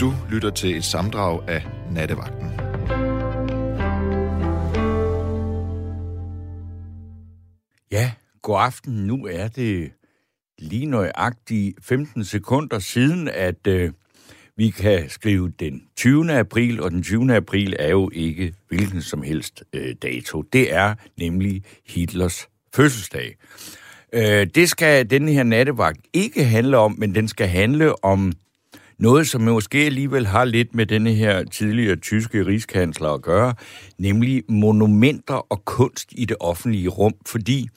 Du lytter til et samdrag af Nattevagten. Ja, god aften. Nu er det lige nøjagtigt 15 sekunder siden, at øh, vi kan skrive den 20. april, og den 20. april er jo ikke hvilken som helst øh, dato. Det er nemlig Hitlers fødselsdag. Øh, det skal den her nattevagt ikke handle om, men den skal handle om noget, som måske alligevel har lidt med denne her tidligere tyske rigskansler at gøre, nemlig monumenter og kunst i det offentlige rum, fordi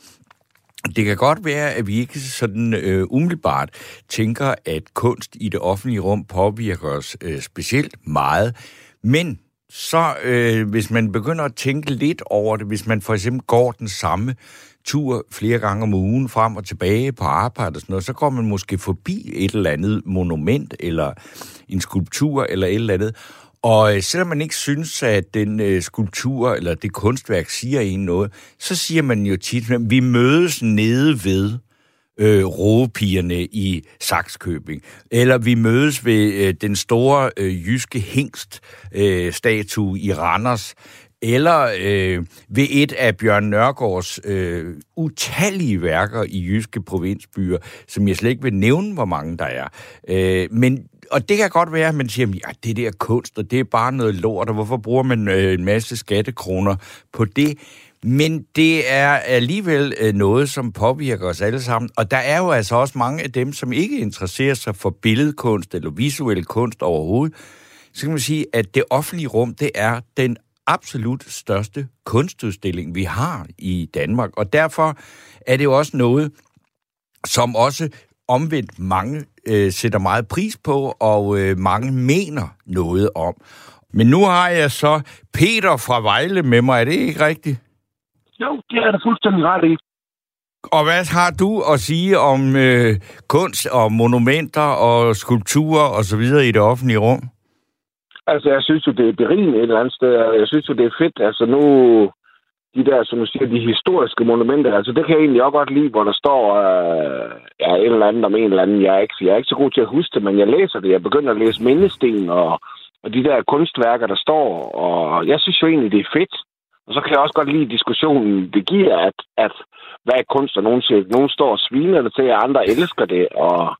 det kan godt være, at vi ikke sådan øh, umiddelbart tænker, at kunst i det offentlige rum påvirker os øh, specielt meget, men så øh, hvis man begynder at tænke lidt over det, hvis man for eksempel går den samme tur flere gange om ugen frem og tilbage på arbejde og sådan noget, så går man måske forbi et eller andet monument eller en skulptur eller et eller andet. Og øh, selvom man ikke synes, at den øh, skulptur eller det kunstværk siger en noget, så siger man jo tit, at vi mødes nede ved øh, råpigerne i Saxkøbing. Eller vi mødes ved øh, den store øh, jyske hængst-statue øh, i Randers eller øh, ved et af Bjørn Nørgaards øh, utallige værker i jyske provinsbyer, som jeg slet ikke vil nævne, hvor mange der er. Øh, men og det kan godt være, at man siger, ja, det der kunst, og det er bare noget lort, og hvorfor bruger man øh, en masse skattekroner på det? Men det er alligevel øh, noget, som påvirker os alle sammen. Og der er jo altså også mange af dem, som ikke interesserer sig for billedkunst eller visuel kunst overhovedet. Så kan man sige, at det offentlige rum, det er den absolut største kunstudstilling, vi har i Danmark. Og derfor er det jo også noget, som også omvendt mange øh, sætter meget pris på, og øh, mange mener noget om. Men nu har jeg så Peter fra Vejle med mig. Er det ikke rigtigt? Jo, det er der fuldstændig ret i. Og hvad har du at sige om øh, kunst og monumenter og skulpturer og så videre i det offentlige rum? Altså, jeg synes jo, det er berigende et eller andet sted. Jeg synes jo, det er fedt. Altså, nu de der, som du siger, de historiske monumenter, altså det kan jeg egentlig også godt lide, hvor der står øh, ja, et eller andet om en eller anden. Jeg er, ikke, jeg er ikke så god til at huske det, men jeg læser det. Jeg begynder at læse mindesten og, og de der kunstværker, der står. Og jeg synes jo egentlig, det er fedt. Og så kan jeg også godt lide diskussionen, det giver, at, at hvad er kunst, og nogen, siger, nogen står og sviner det til, at andre elsker det. Og,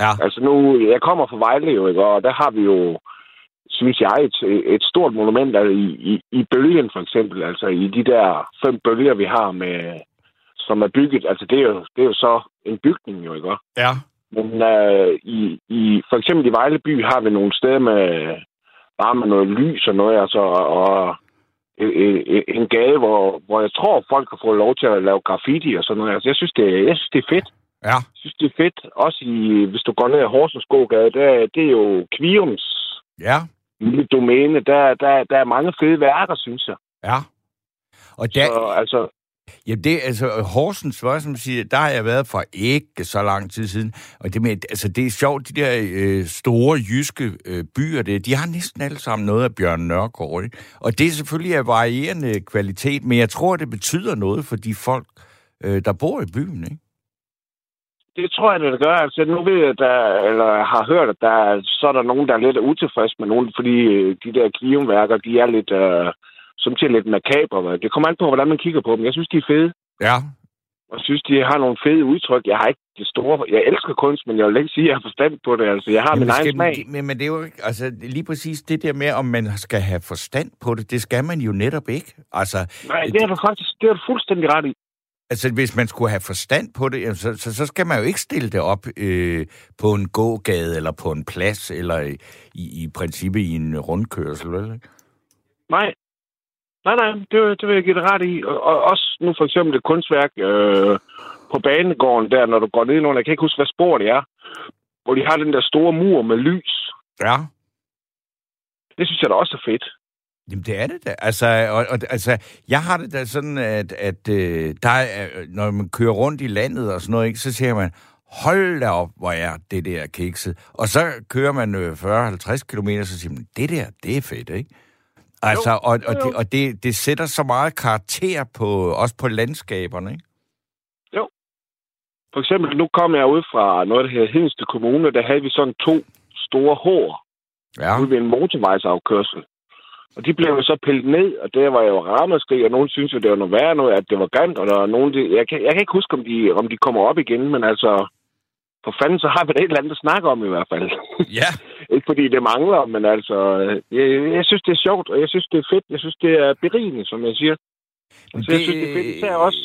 ja. Altså nu, jeg kommer fra Vejle jo, ikke? og der har vi jo synes jeg, et, et stort monument altså i, i, i bølgen for eksempel. Altså i de der fem bølger, vi har med som er bygget. Altså det er jo, det er jo så en bygning jo, ikke? Ja. Men uh, i, i, for eksempel i Vejle by har vi nogle steder med bare med noget lys og noget, altså, og en, en gade, hvor, hvor jeg tror, folk kan få lov til at lave graffiti og sådan noget. Altså, jeg synes, det, jeg synes, det er fedt. Ja. Jeg synes, det er fedt. Også i, hvis du går ned ad Horsens Gågade, det, det er jo Kvirums ja lille domæne, der, der, der er mange fede værker, synes jeg. Ja. Og der, så, altså, Ja, det, altså, Horsens, hvad som siger, der har jeg været for ikke så lang tid siden, og det, med, altså, det er sjovt, de der øh, store jyske øh, byer, det, de har næsten alle sammen noget af Bjørn Nørgaard, ikke? og det er selvfølgelig af varierende kvalitet, men jeg tror, det betyder noget for de folk, øh, der bor i byen, ikke? Det tror jeg, det gør. Altså, nu ved jeg, der, eller har hørt, at der, så er der nogen, der er lidt utilfreds med nogen, fordi øh, de der kliumværker, de er lidt, øh, som til lidt makabre. Det kommer an på, hvordan man kigger på dem. Jeg synes, de er fede. Ja. Og jeg synes, de har nogle fede udtryk. Jeg har ikke det store... Jeg elsker kunst, men jeg vil ikke sige, at jeg har forstand på det. Altså, jeg har Jamen, min egen smag. Men, men det er jo ikke... Altså, lige præcis det der med, om man skal have forstand på det, det skal man jo netop ikke. Altså, Nej, det er du faktisk... Det er du fuldstændig ret i. Altså, hvis man skulle have forstand på det, så, så, så skal man jo ikke stille det op øh, på en gågade, eller på en plads, eller i, i princippet i en rundkørsel, vel? Nej. Nej, nej, det, det vil jeg give dig ret i. Og, og også nu for eksempel et kunstværk øh, på banegården der, når du går ned under, jeg kan ikke huske, hvad spor det er, hvor de har den der store mur med lys. Ja. Det synes jeg da også er fedt. Jamen, det er det da. Altså, og, og, altså, jeg har det da sådan, at, at øh, der er, når man kører rundt i landet og sådan noget, ikke, så siger man, hold da op, hvor er det der kikset. Og så kører man øh, 40-50 km, så siger man, det der, det er fedt, ikke? Altså, jo, og, og, jo. det, og det, det sætter så meget karakter på, også på landskaberne, ikke? Jo. For eksempel, nu kom jeg ud fra noget, der hedder Hedensted Kommune, der havde vi sådan to store hår. ja. ude ved en motorvejsafkørsel. Og de blev jo så pillet ned, og det var jo ramaskrig, og nogen synes jo, det var noget værre noget, at det var grimt, og der var nogen, de, jeg, kan, jeg kan ikke huske, om de, om de kommer op igen, men altså, for fanden, så har vi da et eller andet at snakke om i hvert fald. Ja. ikke fordi det mangler, men altså, jeg, jeg synes, det er sjovt, og jeg synes, det er fedt. Jeg synes, det er berigende, som jeg siger. Altså, det... jeg synes, det er fedt, især også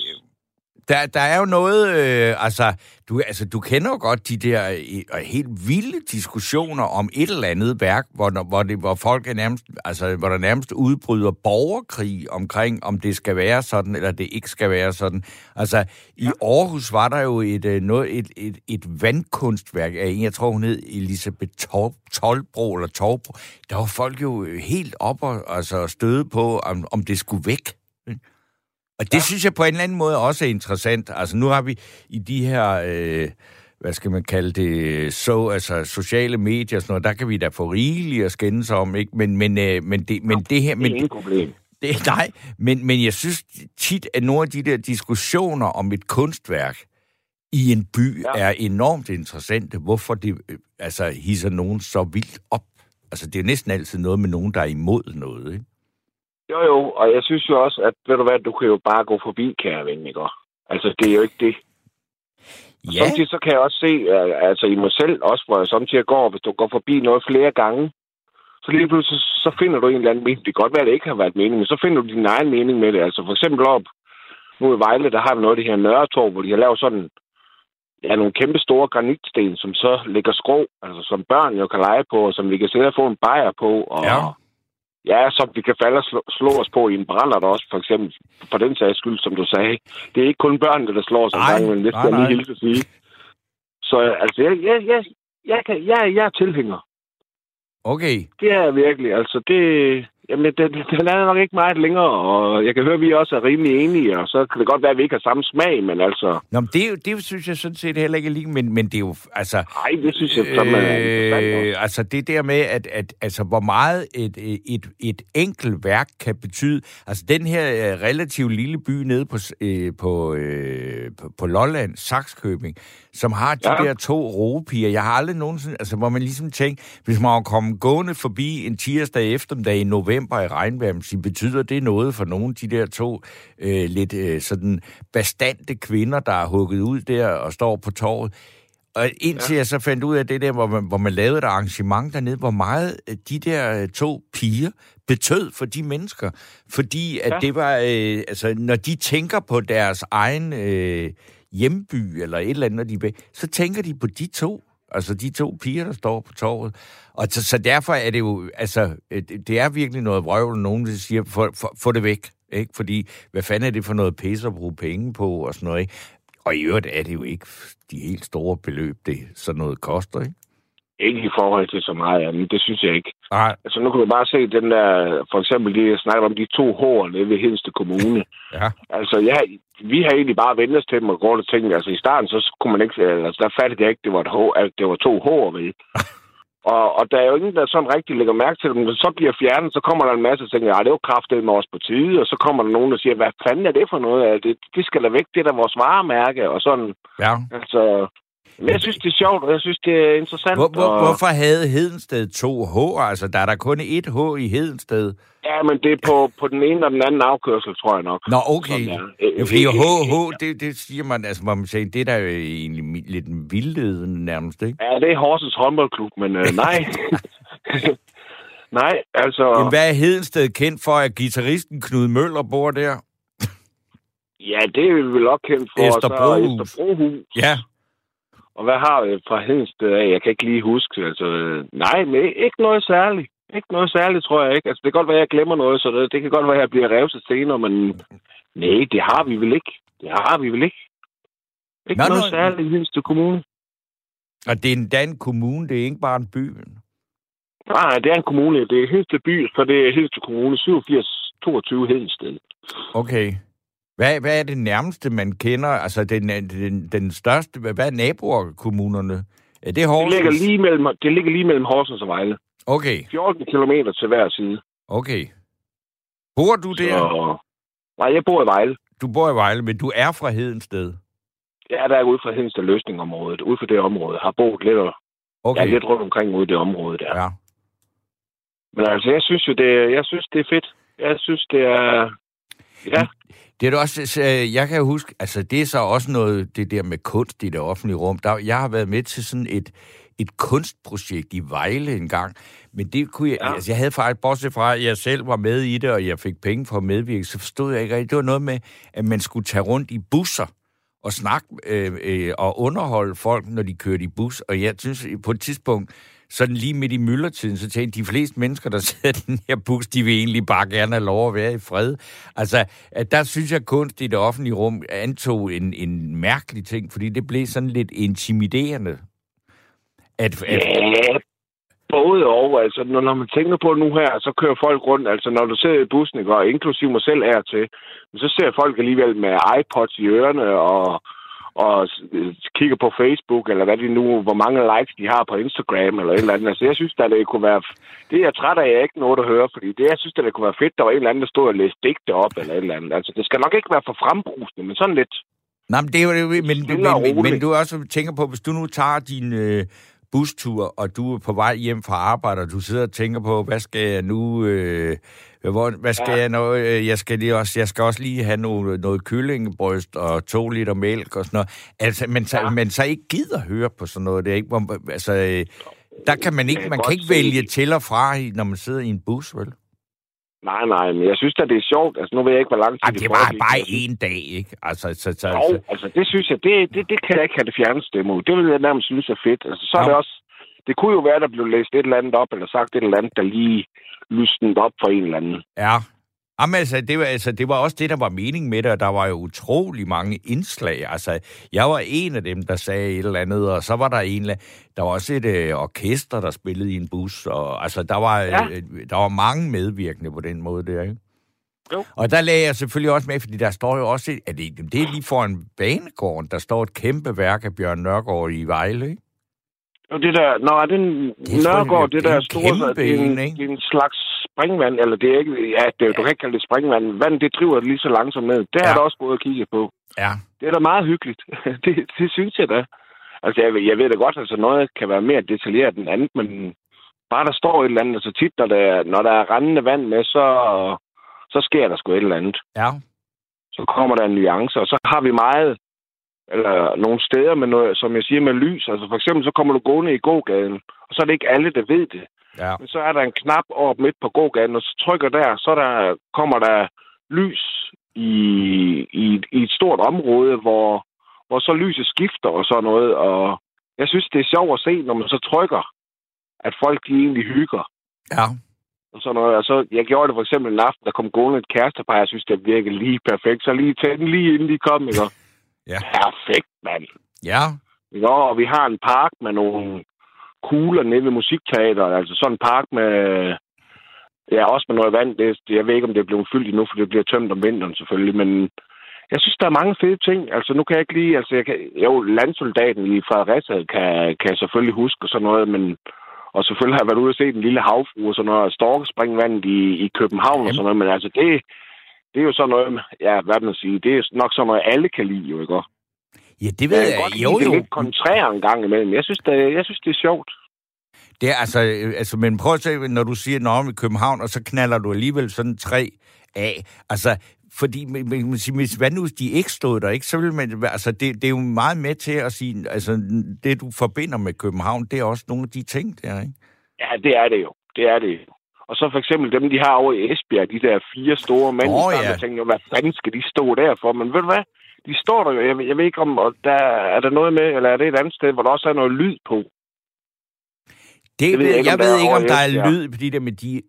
der, der er jo noget, øh, altså du, altså, du kender jo godt de der øh, helt vilde diskussioner om et eller andet værk, hvor, hvor, det, hvor folk er nærmest, altså, hvor der nærmest udbryder borgerkrig omkring, om det skal være sådan, eller det ikke skal være sådan. Altså, i Aarhus var der jo et, øh, noget, et, et, et vandkunstværk af en, jeg tror hun hed Elisabeth Tolbro, eller Torbro. Der var folk jo helt op og altså, støde på, om, om det skulle væk. Og det ja. synes jeg på en eller anden måde også er interessant. Altså nu har vi i de her, øh, hvad skal man kalde det, så, altså sociale medier og sådan noget, der kan vi da få rigeligt at skændes om, ikke? Men, men, øh, men, det, men det her... Men, det er problem. Det, nej, men, men jeg synes tit, at nogle af de der diskussioner om et kunstværk i en by ja. er enormt interessante. Hvorfor det øh, altså hisser nogen så vildt op? Altså, det er næsten altid noget med nogen, der er imod noget, ikke? Jo, jo, og jeg synes jo også, at ved du hvad, du kan jo bare gå forbi, kære ven, ikke? Altså, det er jo ikke det. Ja. Samtidig så kan jeg også se, altså i mig selv også, hvor jeg samtidig går, hvis du går forbi noget flere gange, så lige pludselig så finder du en eller anden mening. Det kan godt være, at det ikke har været meningen, men så finder du din egen mening med det. Altså for eksempel op mod Vejle, der har vi noget af det her Nørretorv, hvor de har lavet sådan ja, nogle kæmpe store granitsten, som så ligger skrå, altså som børn jo kan lege på, og som vi kan sidde og få en bajer på, og ja. Ja, som vi kan falde og slå, slå os på i en brænder der også, for eksempel, for den sags skyld, som du sagde. Det er ikke kun børnene, der slår sig gang, men det skal jeg lige hilse sige. Så altså, jeg, jeg, jeg, jeg, kan, jeg, jeg er tilhænger. Okay. Det er virkelig. Altså, det, Jamen, det, den er nok ikke meget længere, og jeg kan høre, at vi også er rimelig enige, og så kan det godt være, at vi ikke har samme smag, men altså... Nå, men det, det synes jeg sådan set heller ikke lige, men, men det er jo, altså... Nej, det synes jeg, som øh, Altså, det der med, at, at altså, hvor meget et, et, et enkelt værk kan betyde... Altså, den her øh, relativt lille by nede på, øh, på, øh, på, på Lolland, Saxkøbing, som har de ja. der to roepiger. Jeg har aldrig nogensinde... Altså, hvor man ligesom tænker, hvis man var kommet gående forbi en tirsdag eftermiddag i november, november i regnværmsen, betyder det noget for nogle af de der to øh, lidt øh, sådan bastante kvinder, der er hugget ud der og står på torvet? Og indtil ja. jeg så fandt ud af det der, hvor man, hvor man lavede et arrangement dernede, hvor meget øh, de der øh, to piger betød for de mennesker. Fordi at ja. det var, øh, altså når de tænker på deres egen øh, hjemby eller et eller andet, de, så tænker de på de to. Altså de to piger, der står på torvet. Og så, så derfor er det jo, altså, øh, det er virkelig noget vrøvl, nogen der siger, få, få, få det væk. Ikke? Fordi, hvad fanden er det for noget pisse at bruge penge på og sådan noget, ikke? Og i øvrigt er det jo ikke de helt store beløb, det sådan noget koster, ikke? Ikke i forhold til så meget andet, det synes jeg ikke. Nej. Altså nu kan du bare se den der, for eksempel det, jeg snakker om de to hår nede ved Hedste Kommune. ja. Altså jeg, vi har egentlig bare ventet os til dem og går og tænkt, altså i starten så kunne man ikke, altså der fattede jeg ikke, det var, et hår, at det var to hår ved. Og, og der er jo ingen, der sådan rigtig lægger mærke til dem. Når så bliver fjernet, så kommer der en masse, der tænker, ja, det er jo kraftigt med os på tide. Og så kommer der nogen, der siger, hvad fanden er det for noget? Det, det skal da væk, det er da vores varemærke. Og sådan. Ja. Altså, men jeg synes, det er sjovt, og jeg synes, det er interessant. Hvor, hvor, og... Hvorfor havde Hedensted to H? Altså, der er der kun et H i Hedensted. Ja, men det er på, på den ene og den anden afkørsel, tror jeg nok. Nå, okay. Ja, fordi H, H, det, det siger man, altså, man siger, det er da jo egentlig lidt en vildlede nærmest, ikke? Ja, det er Horsens håndboldklub, men øh, nej. nej, altså... Jamen, hvad er Hedensted kendt for, at gitarristen Knud Møller bor der? ja, det er vi vel også kendt for. Esterbrohus. Esterbrohus. Ja. Og hvad har vi fra Hedensted af? Jeg kan ikke lige huske. Altså, nej, men ikke noget særligt. Ikke noget særligt, tror jeg ikke. Altså, det kan godt være, at jeg glemmer noget, så det, det kan godt være, at jeg bliver revset senere, men nej, det har vi vel ikke. Det har vi vel ikke. Ikke Nå, noget nå, særligt i Hedensted Kommune. Og det er en dan kommune, det er ikke bare en by? Nej, det er en kommune. Det er Hedensted by, så det er Hedensted Kommune 87 22 Hedensted. Okay. Hvad, hvad er det nærmeste, man kender? Altså, den, den, den største... Hvad er nabokommunerne? Er det Horsens? Det ligger lige mellem, det ligger lige mellem Horsens og Vejle. Okay. 14 km til hver side. Okay. Bor du der? Så... Nej, jeg bor i Vejle. Du bor i Vejle, men du er fra Hedensted? Ja, der er ude fra Hedensted løsningområdet. Ude for det område. Har boet lidt, og... okay. ja, lidt rundt omkring ude i det område der. Ja. Men altså, jeg synes jo, det, jeg synes, det er fedt. Jeg synes, det er... Ja. Det er det også, så jeg kan huske, altså det er så også noget, det der med kunst i det offentlige rum. Der, jeg har været med til sådan et, et kunstprojekt i Vejle en gang, men det kunne jeg, ja. altså jeg havde faktisk, bortset fra, at jeg selv var med i det, og jeg fik penge for at medvirke, så forstod jeg ikke rigtigt. Det var noget med, at man skulle tage rundt i busser og snakke øh, øh, og underholde folk, når de kørte i bus. Og jeg synes, på et tidspunkt, sådan lige midt i myldretiden, så tænkte de fleste mennesker, der sidder i den her bus, de vil egentlig bare gerne have lov at være i fred. Altså, at der synes jeg, at kunst i det offentlige rum antog en, en mærkelig ting, fordi det blev sådan lidt intimiderende. At, at... Ja, både og. Altså, når, når man tænker på nu her, så kører folk rundt. Altså, når du sidder i bussen, og inklusiv mig selv er til, så ser folk alligevel med iPods i ørerne og og kigger på Facebook, eller hvad det nu, hvor mange likes de har på Instagram, eller et eller andet. Altså, jeg synes, at det kunne være... Det er jeg træt af, jeg ikke noget at høre, fordi det, jeg synes, at det kunne være fedt, der var en eller anden, der stod og læste digte op, eller et eller andet. Altså, det skal nok ikke være for frembrusende, men sådan lidt... Nej, men det er jo... Men, men, men, men, du også tænker på, hvis du nu tager din... Øh bustur, og du er på vej hjem fra arbejde, og du sidder og tænker på, hvad skal jeg nu... Øh, hvor, hvad skal ja. jeg nu? Øh, jeg skal, lige også, jeg skal også lige have noget, noget kyllingebryst og to liter mælk og sådan noget. Altså, men, så, ja. men så ikke gider høre på sådan noget. Det er ikke, altså, øh, der kan man ikke, man kan ikke vælge til og fra, når man sidder i en bus, vel? Nej, nej, men jeg synes at det er sjovt. Altså, nu ved jeg ikke, hvor lang tid Ej, det var bare én dag, ikke? Altså, så, så, jo, altså... altså, det synes jeg, det, det, det kan jeg ikke have det fjerneste imod. Det vil jeg nærmest synes er fedt. Altså, så er det også... Det kunne jo være, der blev læst et eller andet op, eller sagt et eller andet, der lige lysnet op for en eller anden. Ja, Jamen, altså, det var, altså, det var også det, der var mening med det, og der var jo utrolig mange indslag. Altså, jeg var en af dem, der sagde et eller andet, og så var der en, der var også et øh, orkester, der spillede i en bus, og altså, der var, ja. øh, der var mange medvirkende på den måde der, ikke? Jo. Og der lagde jeg selvfølgelig også med, fordi der står jo også, at det, det er lige for en banegård, der står et kæmpe værk af Bjørn Nørgaard i Vejle, ikke? Og det der, nå, er det en det Nørgaard, det, det der store, det er en, det er en slags springvand, eller det er ikke, ja, det, ja. du kan ikke kalde det springvand. Vand, det driver lige så langsomt ned. Det ja. er der også gået at kigge på. Ja. Det er da meget hyggeligt. det, det synes jeg da. Altså, jeg, jeg ved da godt, at altså, noget kan være mere detaljeret end andet, men bare der står et eller andet, altså tit, når der, når der er rendende vand med, så, så sker der sgu et eller andet. Ja. Så kommer der en nuance, og så har vi meget eller nogle steder med noget, som jeg siger, med lys. Altså for eksempel, så kommer du gående i gågaden, og så er det ikke alle, der ved det. Ja. Men så er der en knap op midt på gågaden, og så trykker der, så der, kommer der lys i, i, i et stort område, hvor, hvor så lyset skifter og sådan noget. Og jeg synes, det er sjovt at se, når man så trykker, at folk de egentlig hygger. Ja. Og sådan noget. Og så, jeg gjorde det for eksempel en aften, der kom gående et kærestepar, jeg synes, det virkede lige perfekt. Så lige tændte lige inden de kom, ikke? Ja. Perfekt, mand. Ja. Ja, og vi har en park med nogle kugler nede ved musikteateret. Altså sådan en park med... Ja, også med noget vand. Det, jeg ved ikke, om det er blevet fyldt endnu, for det bliver tømt om vinteren selvfølgelig. Men jeg synes, der er mange fede ting. Altså, nu kan jeg ikke lige... Altså, jeg kan, jo, landsoldaten i Fredericia kan, kan jeg selvfølgelig huske og sådan noget, men... Og selvfølgelig har jeg været ude og se den lille havfru og sådan noget, storkespringvandet i, i København Jamen. og sådan noget, men altså det, det er jo sådan noget, ja, hvad man siger, det er nok sådan noget, alle kan lide, jo, ikke? Ja, det ved jeg. jeg godt jo, jo. Det er lidt kontrær en gang imellem. Jeg synes, det, jeg synes, det er sjovt. Det er altså, altså, men prøv at se, når du siger Norge i København, og så knaller du alligevel sådan tre af. Altså, fordi, man siger, hvis hvad nu de ikke stod der, ikke, så vil man, altså, det, det er jo meget med til at sige, altså, det du forbinder med København, det er også nogle af de ting der, ikke? Ja, det er det jo. Det er det og så for eksempel dem, de har over i Esbjerg, de der fire store mænd, oh, ja. jeg tænker, hvad fanden skal de stå der for? Men ved du hvad? De står der jo. Jeg, jeg ved ikke, om og der er der noget med, eller er det et andet sted, hvor der også er noget lyd på? Det, det ved jeg, ikke, jeg ved ikke, om der er lyd på de der, med de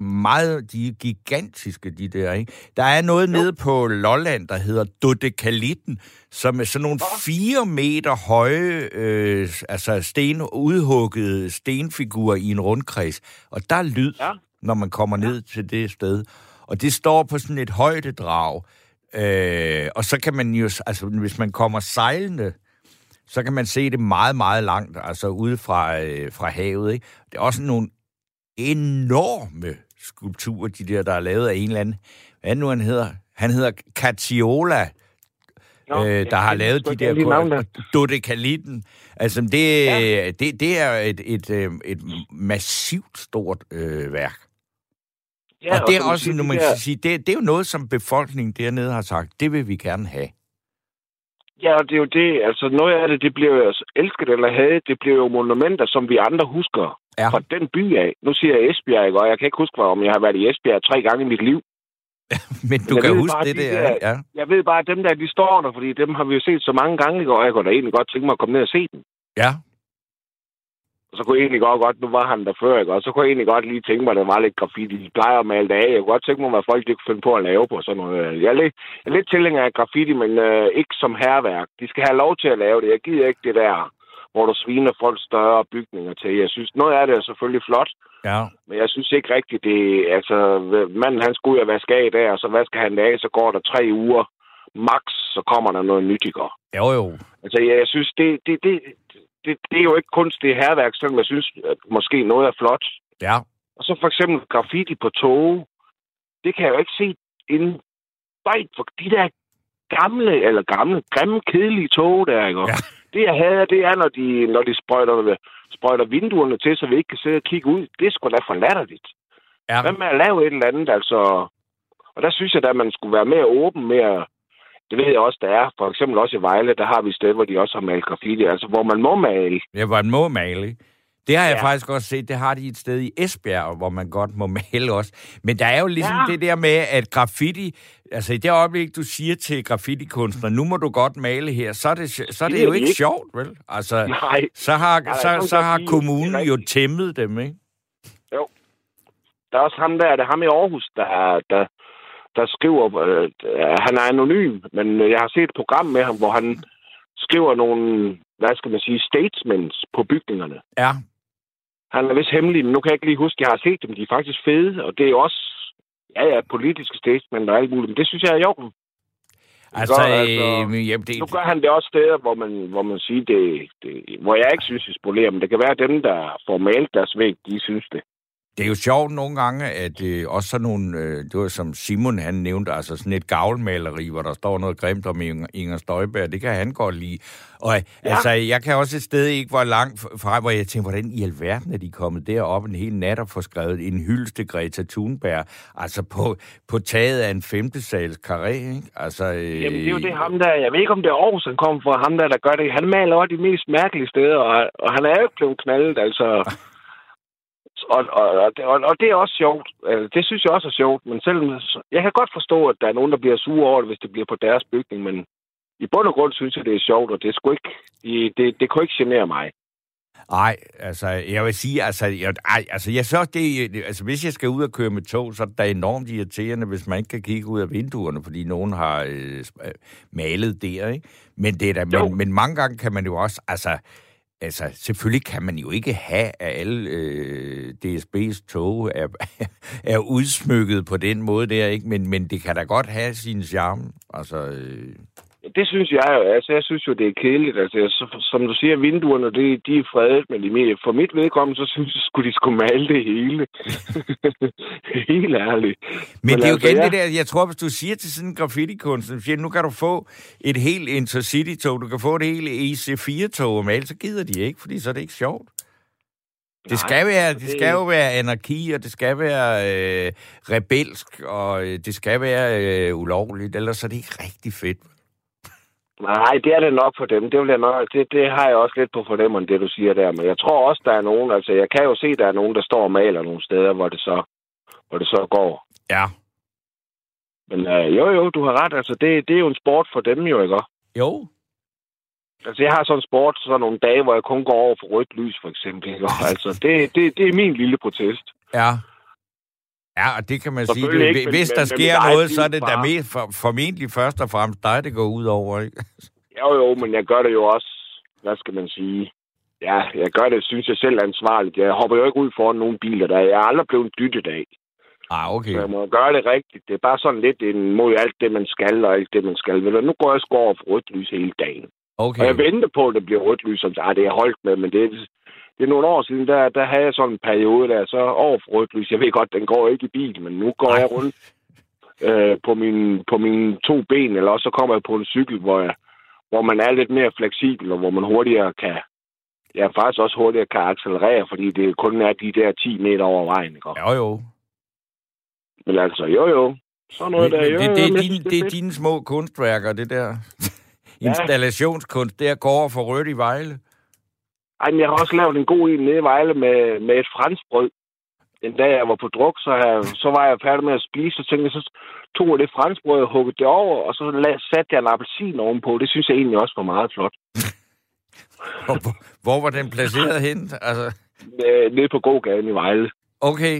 meget, de er gigantiske, de der, ikke? Der er noget jo. nede på Lolland, der hedder Dodekalitten, som er sådan nogle fire meter høje, øh, altså sten, udhuggede stenfigurer i en rundkreds. Og der er lyd, ja. når man kommer ja. ned til det sted. Og det står på sådan et højdedrag. Øh, og så kan man jo, altså hvis man kommer sejlende, så kan man se det meget, meget langt, altså ude fra, øh, fra havet. Ikke? Det er også nogle enorme skulpturer, de der, der er lavet af en eller anden, hvad nu han hedder? Han hedder Catiola Nå, øh, der har lavet de der... Kor- Dodekalitten. Altså, det, ja. det, det er et, et, et, et massivt stort øh, værk. Ja, og det er også, nu man kan sige, det, det er jo noget, som befolkningen dernede har sagt, det vil vi gerne have. Ja, og det er jo det. Altså, noget af det, det bliver jo altså, elsket eller hadet. Det bliver jo monumenter, som vi andre husker ja. fra den by af. Nu siger jeg Esbjerg, ikke? og jeg kan ikke huske, om jeg har været i Esbjerg tre gange i mit liv. Men du Men kan huske det, det er, ja. Jeg ved bare, at dem der, de står der, fordi dem har vi jo set så mange gange, og jeg kunne da egentlig godt tænke mig at komme ned og se dem. Ja. Og så kunne jeg egentlig godt, godt nu var han der før, ikke? og så kunne jeg egentlig godt lige tænke mig, at der var lidt graffiti. De plejer at male det af. Jeg kunne godt tænke mig, hvad folk de kunne finde på at lave på sådan noget. Jeg er lidt, jeg er lidt tilhænger af graffiti, men øh, ikke som herværk. De skal have lov til at lave det. Jeg gider ikke det der, hvor du sviner folk større bygninger til. Jeg synes, noget af det er selvfølgelig flot, ja. men jeg synes ikke rigtigt, det altså, manden han skal ud og vaske af der, og så vasker han det af, så går der tre uger max, så kommer der noget nyt, ikke? Jo, jo. Altså, jeg, jeg synes, det, det, det, det, det er jo ikke kunst, det er herværk, selvom jeg synes, at måske noget er flot. Ja. Og så for eksempel graffiti på tog. Det kan jeg jo ikke se inden for de der gamle, eller gamle, grimme, kedelige tog der, ikke? Ja. Det, jeg hader, det er, når de, når de sprøjter, sprøjter vinduerne til, så vi ikke kan sidde og kigge ud. Det er sgu da for latterligt. Ja. Hvad med at lave et eller andet, altså... Og der synes jeg da, at man skulle være mere åben, mere det ved jeg også, der er. For eksempel også i Vejle, der har vi steder, hvor de også har malet graffiti. Altså, hvor man må male. Ja, hvor man må male. Det har jeg ja. faktisk også set. Det har de et sted i Esbjerg, hvor man godt må male også. Men der er jo ligesom ja. det der med, at graffiti... Altså, i det øjeblik, du siger til graffitikunstner, nu må du godt male her, så er det, så er det, det er jo ikke, ikke sjovt, vel? Altså, Nej. så har, Nej, så, så har kommunen jo tæmmet dem, ikke? Jo. Der er også ham der, det er ham i Aarhus, der, der, der skriver, øh, han er anonym, men jeg har set et program med ham, hvor han skriver nogle, hvad skal man sige, statements på bygningerne. Ja. Han er vist hemmelig, men nu kan jeg ikke lige huske, jeg har set dem, de er faktisk fede, og det er også, ja, ja, politiske statements og alt muligt, men det synes jeg er jo. Altså, gør, altså øh, jamen, det... Nu gør han det også steder, hvor man, hvor man siger, det, det, hvor jeg ikke synes, det spolerer, men det kan være, dem, der får malet deres væg, de synes det. Det er jo sjovt nogle gange, at øh, også sådan nogle, øh, det var som Simon han nævnte, altså sådan et gavlmaleri, hvor der står noget grimt om Inger Støjberg, det kan han godt lide. Og ja. altså, jeg kan også et sted ikke hvor langt fra, hvor jeg tænker, hvordan i alverden er de kommet derop en hel nat og få skrevet en hyldest til Greta Thunberg, altså på, på taget af en femte sals karé, ikke? Altså, øh... Jamen, det er jo det ham der, jeg ved ikke, om det er Aarhus, han kom fra, ham der, der gør det. Han maler også de mest mærkelige steder, og, og han er jo ikke blevet knaldet, altså... Og, og, og, og, det er også sjovt. Altså, det synes jeg også er sjovt. Men selv, jeg kan godt forstå, at der er nogen, der bliver sure over det, hvis det bliver på deres bygning. Men i bund og grund synes jeg, det er sjovt, og det, skulle ikke, det, det, det kunne ikke genere mig. Nej, altså, jeg vil sige, altså, jeg, ej, altså, jeg synes, det, altså, hvis jeg skal ud og køre med tog, så er det enormt irriterende, hvis man ikke kan kigge ud af vinduerne, fordi nogen har øh, malet der, ikke? Men, det er da, men, men mange gange kan man jo også, altså, Altså, selvfølgelig kan man jo ikke have, at alle øh, DSB's tog er, er udsmykket på den måde der, ikke? Men, men det kan da godt have sin charme. Altså, øh, det synes jeg jo. Altså, jeg synes jo, det er kedeligt. Altså, som du siger, vinduerne, det, de er fredet, men for mit vedkommende, så synes jeg, skulle de skulle male det hele. Helt ærligt. Men, men det er jo altså, igen ja. det der, jeg tror, hvis du siger til sådan en graffiti-kunst, siger, nu kan du få et helt Intercity-tog, du kan få et helt EC4-tog og male, så gider de ikke, fordi så er det ikke sjovt. Det skal, være, det skal jo være anarki, og det skal være øh, rebelsk, og øh, det skal være øh, ulovligt, ellers er det ikke rigtig fedt. Nej, det er det nok for dem. Det, vil jeg nok, det, det har jeg også lidt på fornemmeren, det du siger der. Men jeg tror også, der er nogen, altså jeg kan jo se, der er nogen, der står og maler nogle steder, hvor det så, hvor det så går. Ja. Men øh, jo, jo, du har ret. Altså, det, det er jo en sport for dem jo, ikke? Jo. Altså, jeg har sådan en sport, sådan nogle dage, hvor jeg kun går over for rødt lys, for eksempel. Ikke? Altså, det, det, det er min lille protest. Ja. Ja, og det kan man sige. Det, ikke, hvis men, der men, sker men noget, så er det da mest for, formentlig først og fremmest dig, det går ud over, ikke? Jo, jo, men jeg gør det jo også, hvad skal man sige, ja, jeg gør det, synes jeg selv ansvarligt. Jeg hopper jo ikke ud foran nogle biler, der jeg er aldrig blevet dyttet af. Ah, okay. Så jeg må gøre det rigtigt. Det er bare sådan lidt mod alt det, man skal, og alt det, man skal. Men nu går jeg og over for rødt lys hele dagen. Okay. Og jeg venter på, at det bliver rødt lys, som ah, det er holdt med, men det, det er nogle år siden, der, der havde jeg sådan en periode der, så over for rødt lys. Jeg ved godt, den går ikke i bil, men nu går Ej. jeg rundt. øh, på, mine, på mine to ben, eller også så kommer jeg på en cykel, hvor, jeg, hvor man er lidt mere fleksibel, og hvor man hurtigere kan, ja, faktisk også hurtigere kan accelerere, fordi det kun er de der 10 meter over vejen, ikke? Jo, jo. Men altså, jo, jo. Sådan noget Men, der, jo, det, jo, det, er men dine, det det er dine små kunstværker, det der Installationskunst, der går for rødt i Vejle. Ej, men jeg har også lavet en god en nede i Vejle med, med et franskbrød. En dag, jeg var på druk, så, jeg, så var jeg færdig med at spise, så tænkte jeg, så tog jeg det franskbrød og huggede det over, og så satte jeg en appelsin ovenpå. Det synes jeg egentlig også var meget flot. Hvor, hvor, hvor var den placeret hen? Altså, Øh, nede på gågaden i Vejle. okay.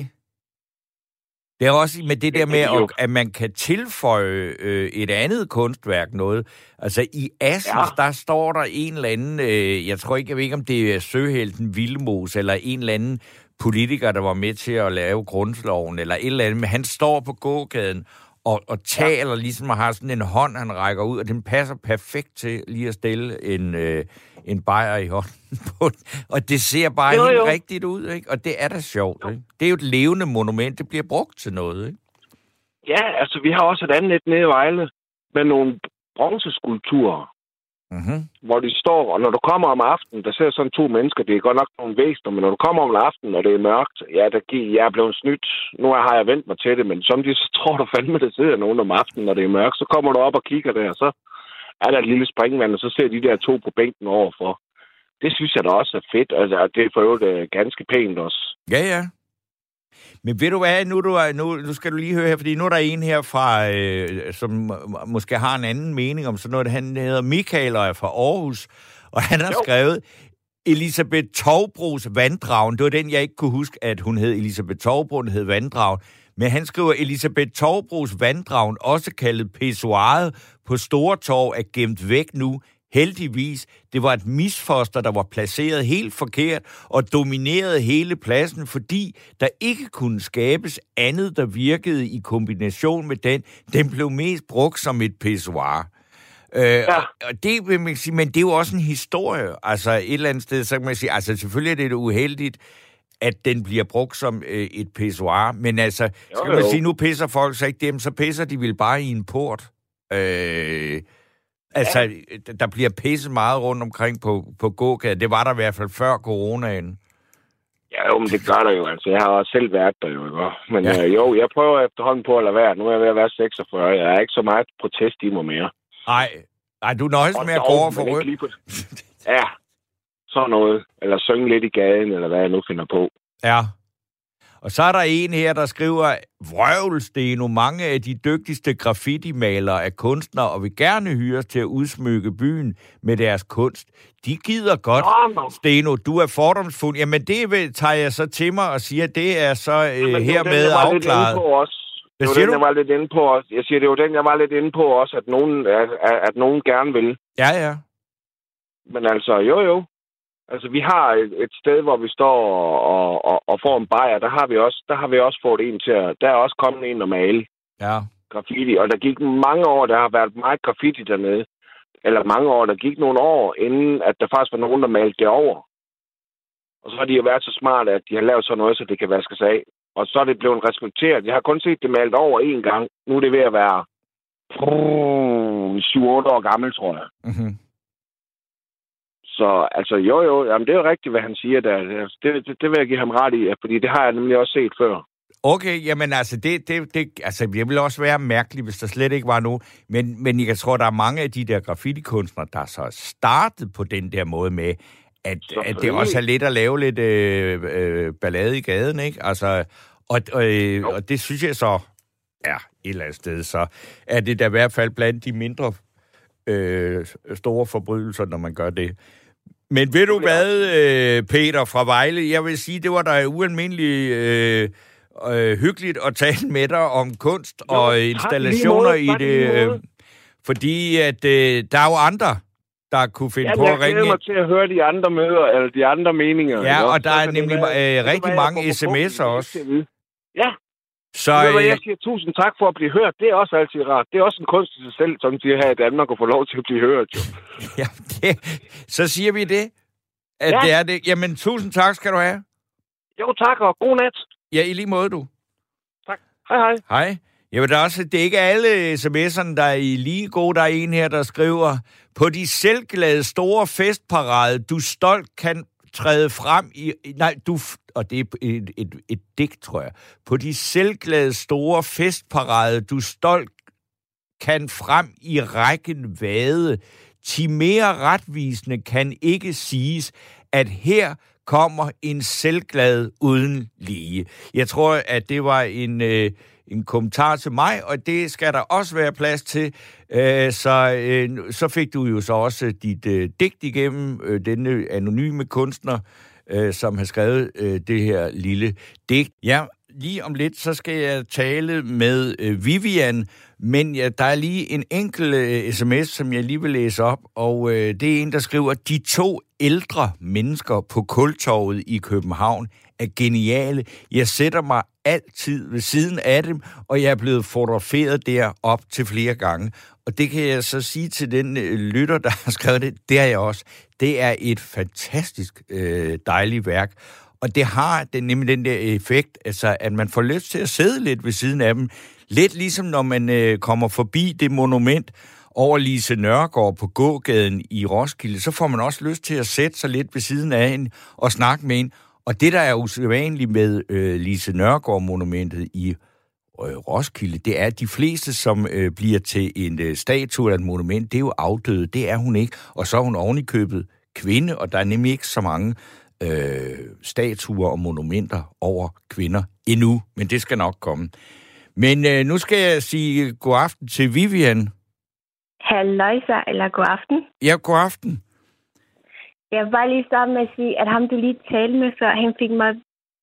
Det er også med det der med, at, at man kan tilføje øh, et andet kunstværk noget. Altså i Assens, ja. Der står der en eller anden, øh, jeg tror ikke, jeg ved ikke, om det er Søhelten Vildmos, eller en eller anden politiker, der var med til at lave grundloven, eller et eller andet, men han står på gågaden og, og taler ja. ligesom og har sådan en hånd, han rækker ud, og den passer perfekt til lige at stille en, øh, en bajer i hånden på. Og det ser bare Jo, helt jo. rigtigt ud, ikke? Og det er da sjovt, ikke? Det er jo et levende monument, det bliver brugt til noget, ikke? Ja, altså, vi har også et andet net nede i Vejle med nogle bronzeskulpturer, Mm-hmm. hvor de står, og når du kommer om aftenen, der ser sådan to mennesker, det er godt nok nogle væsener, men når du kommer om aftenen, og det er mørkt, ja, der jeg er blevet snydt. Nu har jeg vendt mig til det, men som de så tror du fandme, der sidder nogen om aftenen, når det er mørkt, så kommer du op og kigger der, og så er der et lille springvand, og så ser de der to på bænken overfor. Det synes jeg da også er fedt, altså, og det er for øvrigt øh, ganske pænt også. Ja, ja. Men ved du hvad, nu, du nu, nu skal du lige høre her, fordi nu er der en her fra, øh, som må- måske har en anden mening om sådan noget. Han hedder Michael og er fra Aarhus, og han har jo. Skrevet Elisabeth Tovbros Vanddragen. Det var den, jeg ikke kunne huske, at hun hed Elisabeth Tovbro, hun hed Vanddragen. Men han skriver, Elisabeth Tovbros Vanddragen, også kaldet Pessoaret på Store Torv, er gemt væk nu. Heldigvis, det var et misfoster, der var placeret helt forkert og dominerede hele pladsen, fordi der ikke kunne skabes andet, der virkede i kombination med den. Den blev mest brugt som et pissoir. Øh, ja. og, det vil man sige, men det er jo også en historie. Altså et eller andet sted, så kan man sige, altså selvfølgelig er det uheldigt, at den bliver brugt som øh, et pissoir, men altså, jo, skal man jo. sige, nu pisser folk så ikke dem, så pisser de vel bare i en port. Øh, altså, ja. der bliver pisset meget rundt omkring på, på gågaden. Det var der i hvert fald før coronaen. Ja, jo, men det gør der jo. Altså, jeg har også selv været der jo, ikke? Men Ja. øh, jo, jeg prøver efterhånden på at lade være. Nu er jeg ved at være 46. Jeg er ikke så meget protest i mig mere. Nej, nej du nøjes Og med at dog, gå over for rødt. på... Ja, sådan noget. Eller synge lidt i gaden, eller hvad jeg nu finder på. Ja. Og så er der en her, der skriver, Vrøvelsteno, mange af de dygtigste graffiti-malere er kunstnere, og vil gerne hyres til at udsmykke byen med deres kunst. De gider godt. Nå. Steno, du er fordomsfuld. Jamen, det vil, tager jeg så til mig og siger, det er så øh, Men det var den, hermed lidt inde afklaret. Hvad Det var den, du? jeg var lidt inde på også. Jeg siger, det var den, jeg var lidt inde på også, at nogen, at, at- at nogen gerne vil. Ja, ja. Men altså, jo jo. Altså, vi har et, et sted, hvor vi står og, og, og, får en bajer. Der har vi også, der har vi også fået en til at... Der er også kommet en og male Ja. graffiti. Og der gik mange år, der har været meget graffiti dernede. Eller mange år. Der gik nogle år, inden at der faktisk var nogen, der malte det over. Og så har de jo været så smarte, at de har lavet sådan noget, så det kan vaskes af. Og så er det blevet respekteret. Jeg har kun set det malet over én gang. Nu er det ved at være... Puh, 7-8 år gammel, tror jeg. Mm-hmm. Så altså, jo jo, jamen, det er jo rigtigt, hvad han siger der. Det, det, det vil jeg give ham ret i, fordi det har jeg nemlig også set før. Okay, jamen altså, det, det, det, altså, det ville også være mærkeligt, hvis der slet ikke var nu. Men, men jeg tror, der er mange af de der graffiti-kunstnere, der så startet på den der måde med, at, at det også er lidt at lave lidt øh, øh, ballade i gaden, ikke? Altså, og, og, øh, og det synes jeg så er et eller andet sted, så er det da i hvert fald blandt de mindre øh, store forbrydelser, når man gør det. Men ved du hvad, øh, Peter fra Vejle, jeg vil sige, det var da ualmindeligt øh, øh, hyggeligt at tale med dig om kunst Jo, og installationer i det. Øh, fordi at øh, der er jo andre, der kunne finde Jamen, på jeg at ringe glæder ind. mig til at høre de andre møder, eller de andre meninger. Ja, og der er nemlig øh, rigtig jeg mange sms'er også. Ja, Så ved du hvad, øh, jeg siger tusind tak for at blive hørt. Det er også altid rart. Det er også en kunst i sig selv, som siger her i Danmark, at få lov til at blive hørt. Jo. ja, det, så siger vi det, at Ja. det er det. Jamen, tusind tak skal du have. Jo, tak, og god nat. Ja, i lige måde, du. Tak. Hej, hej. Hej. Jamen, der er også, det er ikke alle sms'erne, der er i lige gode. Der er en her, der skriver, på de selvglade store festparade, du stolt kan træde frem i... Nej, du... Og det er et, et, et digt, tror jeg. På de selvglade store festparade, du stolt kan frem i rækken vade. Ti mere retvisende kan ikke siges, at her kommer en selvglad uden lige. Jeg tror, at det var en, øh, en kommentar til mig, og det skal der også være plads til. Øh, så, øh, så fik du jo så også øh, dit øh, digt igennem, øh, denne anonyme kunstner, øh, som har skrevet øh, det her lille digt. Ja, lige om lidt, så skal jeg tale med øh, Vivian, men ja, der er lige en enkelt øh, sms, som jeg lige vil læse op, og øh, det er en, der skriver, de to ældre mennesker på Kultorvet i København er geniale. Jeg sætter mig altid ved siden af dem, og jeg er blevet fotograferet der op til flere gange. Og det kan jeg så sige til den øh, lytter, der har skrevet det, det er jeg også. Det er et fantastisk øh, dejligt værk. Og det har den, nemlig den der effekt, altså, at man får lyst til at sidde lidt ved siden af dem. Lidt ligesom når man øh, kommer forbi det monument over Lise Nørgaard på gågaden i Roskilde, så får man også lyst til at sætte sig lidt ved siden af hende og snakke med hende. Og det, der er usædvanligt med øh, Lise Nørgaard-monumentet i øh, Roskilde, det er, at de fleste, som øh, bliver til en øh, statue eller et monument, det er jo afdøde. Det er hun ikke. Og så er hun ovenikøbet kvinde, og der er nemlig ikke så mange øh, statuer og monumenter over kvinder endnu, men det skal nok komme. Men øh, nu skal jeg sige god aften til Vivian. Halløjsa, eller god aften. Ja, god aften. Jeg vil bare lige starte med at sige, at ham, du lige talte med før, han fik mig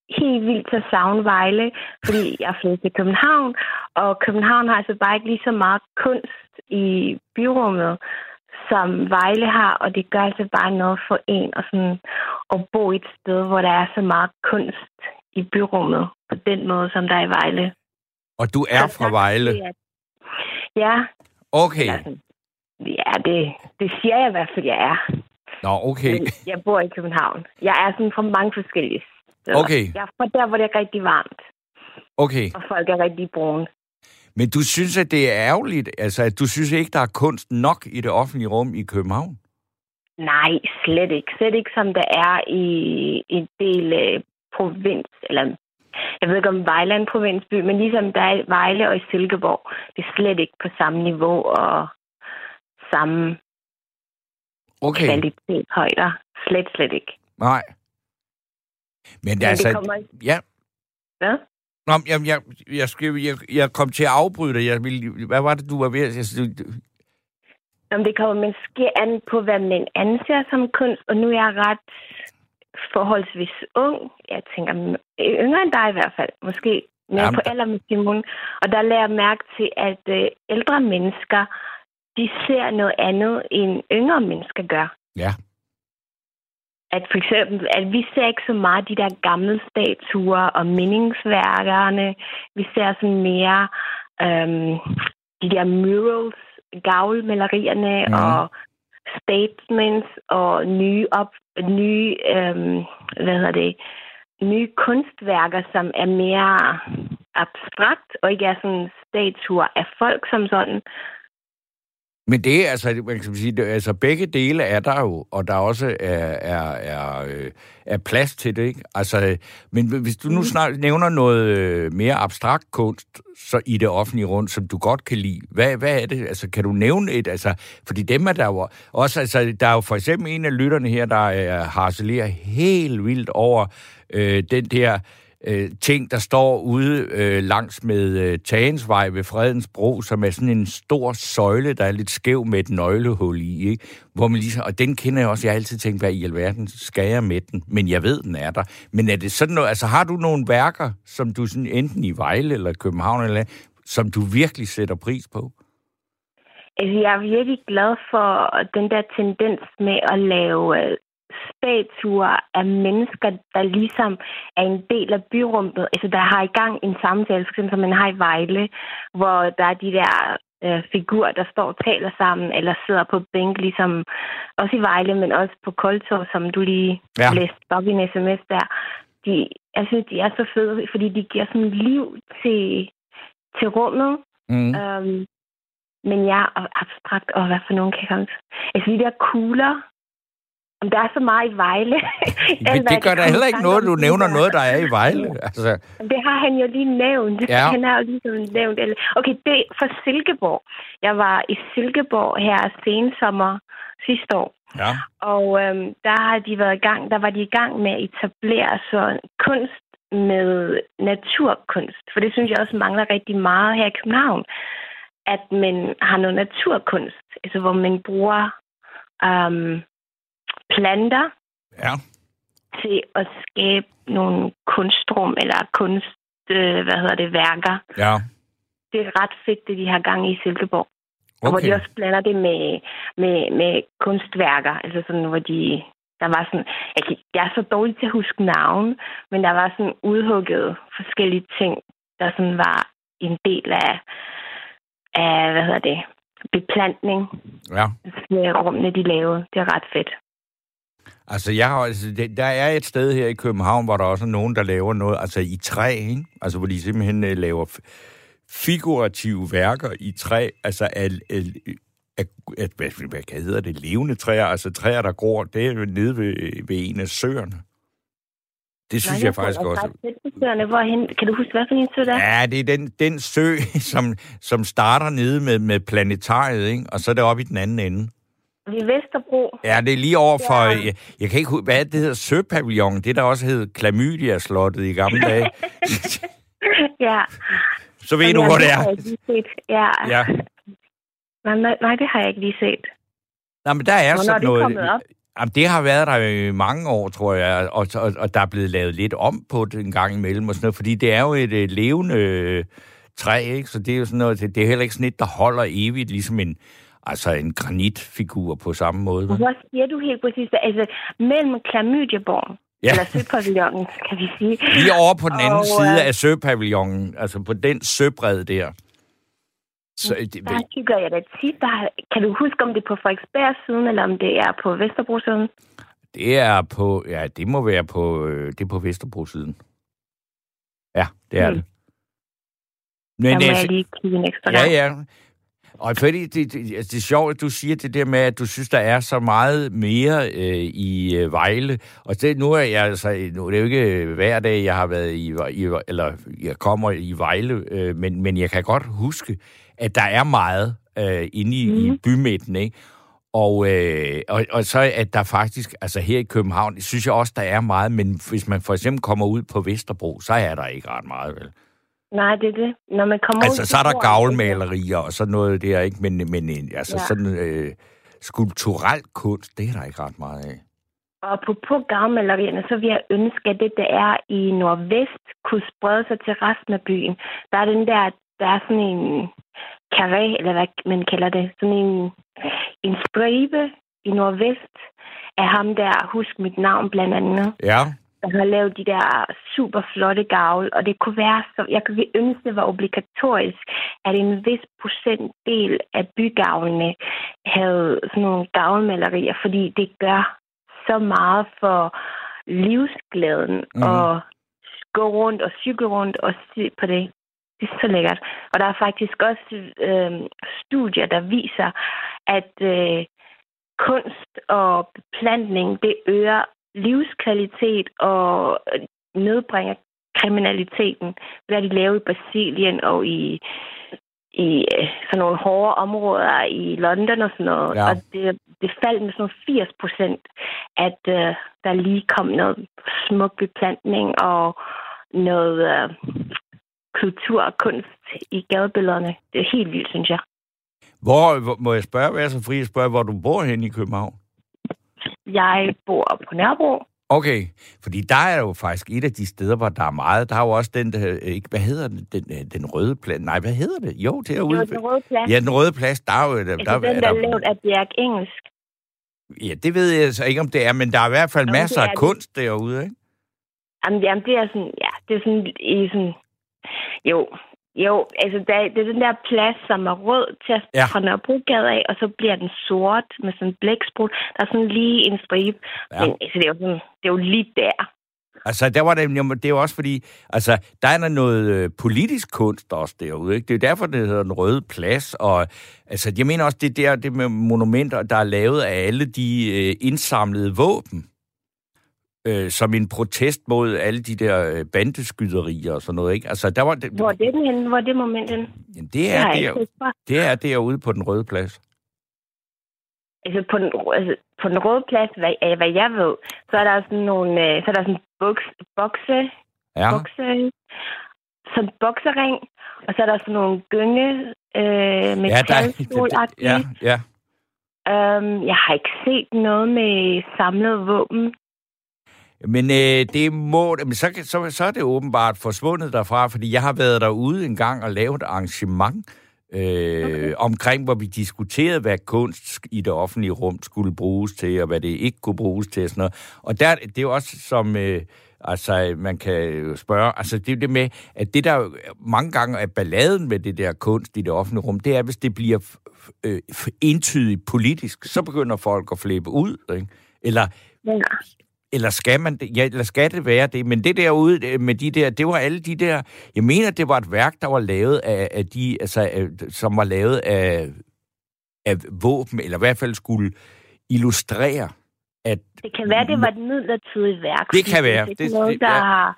helt vildt til at savne Vejle, fordi jeg er flyttet til København, og København har altså bare ikke lige så meget kunst i byrummet, som Vejle har, og det gør altså bare noget for en at, sådan, at bo et sted, hvor der er så meget kunst i byrummet, på den måde, som der er i Vejle. Og du er fra Vejle? Ja. Okay. ja, det, det siger jeg i hvert fald, jeg er. Nå, okay. Men jeg bor i København. Jeg er sådan fra mange forskellige steder. Okay. Jeg er fra der, hvor det er rigtig varmt. Okay. Og folk er rigtig brune. Men du synes, at det er ærgerligt? Altså, at du synes ikke, der er kunst nok i det offentlige rum i København? Nej, slet ikke. Slet ikke, som der er i en del øh, provins, eller jeg ved ikke om Vejle er en provinsby, men ligesom der er i Vejle og i Silkeborg, det er slet ikke på samme niveau og samme okay. kvalitet højder. Slet, slet ikke. Nej. Men, Men altså... Det kommer... Ja. Hvad? Nå, jeg, jeg, jeg, skal, jeg, jeg kom til at afbryde dig. Jeg ville, hvad var det, du var ved at... sige? Om det kommer måske an på, hvad man anser som kunst, og nu er jeg ret forholdsvis ung. Jeg tænker, yngre end dig i hvert fald. Måske mere Jamen. på alder med Simon. Og der lader jeg mærke til, at øh, ældre mennesker, de ser noget andet, end yngre mennesker gør. Ja. At for eksempel, at vi ser ikke så meget de der gamle statuer og mindingsværkerne. Vi ser sådan mere øhm, de der murals, gavlmalerierne ja. og statements og nye op, nye, øhm, hvad hedder det, nye kunstværker, som er mere abstrakt og ikke er sådan statuer af folk som sådan. Men det er altså, man kan sige, det, altså begge dele er der jo, og der også er, er, er, øh, er plads til det, ikke? Altså, men hvis du nu mm. snart nævner noget øh, mere abstrakt kunst så i det offentlige rum, som du godt kan lide, hvad, hvad er det? Altså, kan du nævne et? Altså, fordi dem er der jo også, altså, der er jo for eksempel en af lytterne her, der er harcelerer helt vildt over øh, den der øh, ting, der står ude øh, langs med øh, Tagensvej ved Fredens Bro, som er sådan en stor søjle, der er lidt skæv med et nøglehul i, ikke? Hvor man ligesom, og den kender jeg også, jeg har altid tænkt, hvad i alverden skal jeg med den? Men jeg ved, den er der. Men er det sådan noget, altså har du nogle værker, som du sådan enten i Vejle eller København, eller som du virkelig sætter pris på? Altså, jeg er virkelig glad for den der tendens med at lave øh, statuer af mennesker, der ligesom er en del af byrummet. Altså, der har i gang en samtale, for eksempel som man har i Vejle, hvor der er de der øh, figurer, der står og taler sammen, eller sidder på bænk, ligesom også i Vejle, men også på Koltorv, som du lige ja. læste op i en sms der. De, jeg synes, de er så fede, fordi de giver sådan liv til, til rummet. Mm. Øhm, men ja, og abstrakt, og hvad for nogen kan jeg komme til? Altså de der kugler, om der er så meget i Vejle. Men det er gør kun heller ikke noget, du nævner der- noget, der er i Vejle. Altså, Det har han jo lige nævnt. Ja. Han har jo ligesom nævnt. Okay, det er fra Silkeborg. Jeg var i Silkeborg her sensommer sidste år. ja. Og øhm, der har de været i gang, der var de i gang med at etablere så kunst med naturkunst. For det synes jeg også mangler rigtig meget her i København. At man har noget naturkunst, altså hvor man bruger øhm, planter Ja. til at skabe nogle kunstrum eller kunst, øh, hvad hedder det, værker. Ja. Det er ret fedt, det de har gang i Silkeborg. Og hvor Okay. de også blander det med, med, med kunstværker. Altså sådan, hvor de... Der var sådan... Jeg, kan, jeg er så dårlig til at huske navn, men der var sådan udhugget forskellige ting, der sådan var en del af, af hvad hedder det, beplantning Ja. med rummene, de lavede. Det er ret fedt. Altså, jeg har, altså det, der er et sted her i København, hvor der også er nogen, der laver noget, altså i træ, ikke? Altså, hvor de simpelthen uh, laver figurative værker i træ, altså af, af, af, af hvad, hvad hedder det, levende træer, altså træer, der gror, det er nede ved, ved en af søerne. Det synes Nej, jeg faktisk tror, også. søerne. Hvorhen? Kan du huske, hvad for en sø der? er? Ja, det er den, den sø, som, som starter nede med, med planetariet, ikke? og så er det oppe i den anden ende. Ved Vesterbro. Ja, det er lige over for... Ja. Jeg, jeg kan ikke huske, hvad det, hedder? Søpavillon. Det der også hed Klamydia-slottet i gamle dage. ja. Så ved du, hvor det er. jeg ikke lige set. Ja. Ja. Nej, nej, nej, det har jeg ikke lige set. Nå, men der er Hvornår sådan noget... kommet op? Jamen, det har været der i mange år, tror jeg, og, og, og der er blevet lavet lidt om på det en gang imellem, og sådan noget, fordi det er jo et øh, levende øh, træ, ikke? så det er jo sådan noget, det, det er heller ikke sådan et, der holder evigt, ligesom en, altså en granitfigur på samme måde. Hvor siger du helt præcis? Altså, mellem Klamydieborg, Ja. eller Søpavillonen, kan vi sige. Lige over på den anden Og, side øh, af søpavillonen, altså på den søbred der. Så det, Der kigger jeg da tit. Der, kan du huske, om det er på Frederiksberg siden, eller om det er på Vesterbro siden? det er på, ja, det må være på, øh, det er på Vesterbro-siden. Ja, det er Hmm. det. Der Men må det, jeg lige kigge en ekstra Ja, gang. ja. Og fordi det, det, altså, det er sjovt, at du siger det der med, at du synes, der er så meget mere øh, i øh, Vejle. Og det, nu er jeg altså, nu er det jo ikke hver dag, jeg har været i, i eller jeg kommer i Vejle, øh, men, men jeg kan godt huske, at der er meget øh, inde i, mm. i bymidten, ikke? Og, øh, og, og så at der faktisk, altså her i København, synes jeg også, der er meget, men hvis man for eksempel kommer ud på Vesterbro, så er der ikke ret meget, vel? Nej, det er det. Når man kommer ud Altså, til så er der gavlmalerier og sådan noget der, ikke? Men, men øh, altså, Ja. sådan øh, skulpturel kunst, det er der ikke ret meget af. Og på, på gavmalerierne, så vil jeg ønske, at det, der er i nordvest, kunne sprede sig til resten af byen. Der er den der, der er sådan en karé, eller hvad man kalder det, sådan en, en stribe i nordvest af ham der, husk mit navn blandt andet, Ja, der har lavet de der super flotte gavl, og det kunne være så, jeg kunne ønske, det var obligatorisk, at en vis procentdel af bygavlene havde sådan nogle gavlmalerier, fordi det gør så meget for livsglæden mm. og gå rundt og cykle rundt og se på det. Det er så lækkert. Og der er faktisk også øh, studier, der viser, at øh, kunst og beplantning, det øger livskvalitet og nedbringer kriminaliteten. Det er de lavet i Brasilien og i, i øh, sådan nogle hårde områder i London og sådan noget. Ja. Og det, det faldt med sådan 80 procent, at øh, der lige kom noget smuk beplantning og noget øh, kultur og kunst i gadebillederne. Det er helt vildt, synes jeg. hvor, må jeg spørge, hvad er så fri at spørge, hvor du bor hen i København? Jeg bor på Nørrebro. Okay, fordi der er jo faktisk et af de steder, hvor der er meget. Der er jo også den, der, øh, ikke, hvad hedder den, den, øh, den røde plads? Nej, hvad hedder det? Jo, det er var den røde plads. Ja, den røde plads, der er jo... Der, Altså den, der er lavet af Bjerg Engelsk. Ja, det ved jeg så ikke, om det er, men der er i hvert fald Jamen, masser af det. kunst derude, ikke? Jamen, jamen, det er sådan, ja, det er sådan i sådan, jo, jo, altså der, det er den der plads, som er rød til Ja. ja. fra Nørrebrogade af, og så bliver den sort med sådan en blæksprut. Der er sådan lige en stribe. Ja. Men altså, det er jo sådan, det er jo lige der. Altså, der var det, det er jo også fordi, altså, der er noget øh, politisk kunst også derude, ikke? Det er derfor, det hedder Den Røde Plads, og altså, jeg mener også, det der, det med monumenter, der er lavet af alle de øh, indsamlede våben, øh, som en protest mod alle de der øh, bandeskyderier og sådan noget, ikke? Altså, der var det, Hvor er det henne? Hvor er det moment henne? Jamen, det er, der, det er derude på Den Røde Plads. Altså på den, altså, på den røde plads, hvad, hvad jeg ved, så er der sådan nogle, øh, så er der sådan buks, bokse, Ja. bokse, sådan boksering, og så er der sådan nogle gynge, øh, metalstol ja, ja. øhm, Jeg har ikke set noget med samlet våben. Men øh, det må, men så, så, så er det åbenbart forsvundet derfra, fordi jeg har været derude en gang og lavet et arrangement øh, okay. omkring, hvor vi diskuterede, hvad kunst i det offentlige rum skulle bruges til, og hvad det ikke kunne bruges til. Og, sådan noget. og der, det er også som... Øh, Altså, man kan spørge, altså det er det med, at det der mange gange er balladen med det der kunst i det offentlige rum, det er, hvis det bliver øh, entydigt politisk, så begynder folk at flippe ud, ikke? Eller, Ja. Eller skal man det? Ja, eller skal det være det? Men det derude øh, med de der, det var alle de der, jeg mener, det var et værk, der var lavet af, af de, altså, af, som var lavet af, af våben, eller i hvert fald skulle illustrere, at Det kan være, det var et midlertidigt værk. Det kan være. Det er Det- ikke noget, det- der ja.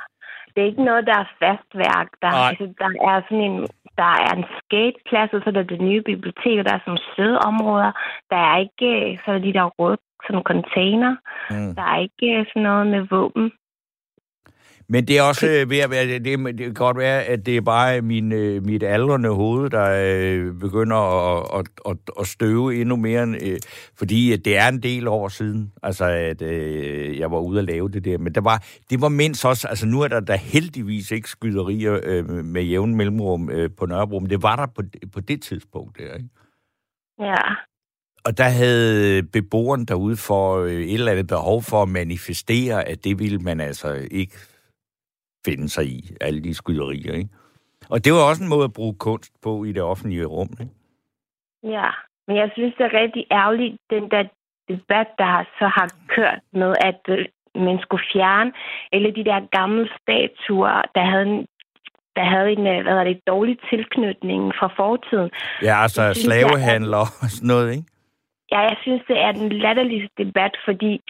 Det er ikke noget, der er fast værk. Der, Nej. altså, der er sådan en, der er en skateplads, og så er der det nye bibliotek, og der er sådan nogle sædeområder. Der er ikke så er der de der røde sådan container. Mm. Der er ikke sådan noget med våben. Men det er også øh, ved at være, det, det, det kan godt være, at det er bare min, øh, mit aldrende hoved, der øh, begynder at, at, at, at støve endnu mere, end, øh, fordi at det er en del år siden, altså at øh, jeg var ude at lave det der. Men der var, det var mindst også, altså nu er der, der heldigvis ikke skyderier øh, med jævn mellemrum øh, på Nørrebro, men det var der på, på det tidspunkt der, ikke? Ja. Og der havde beboeren derude for øh, et eller andet behov for at manifestere, at det ville man altså ikke finde sig i, alle de skyderier, ikke? Og det var også en måde at bruge kunst på i det offentlige rum, ikke? Ja, men jeg synes, det er rigtig ærgerligt, den der debat, der så har kørt med, at øh, man skulle fjerne alle de der gamle statuer, der havde en, der havde en øh, hvad hedder det, dårlig tilknytning fra fortiden. Ja, altså er- slavehandler og sådan noget, ikke? Ja, jeg synes, det er den latterligste debat, fordi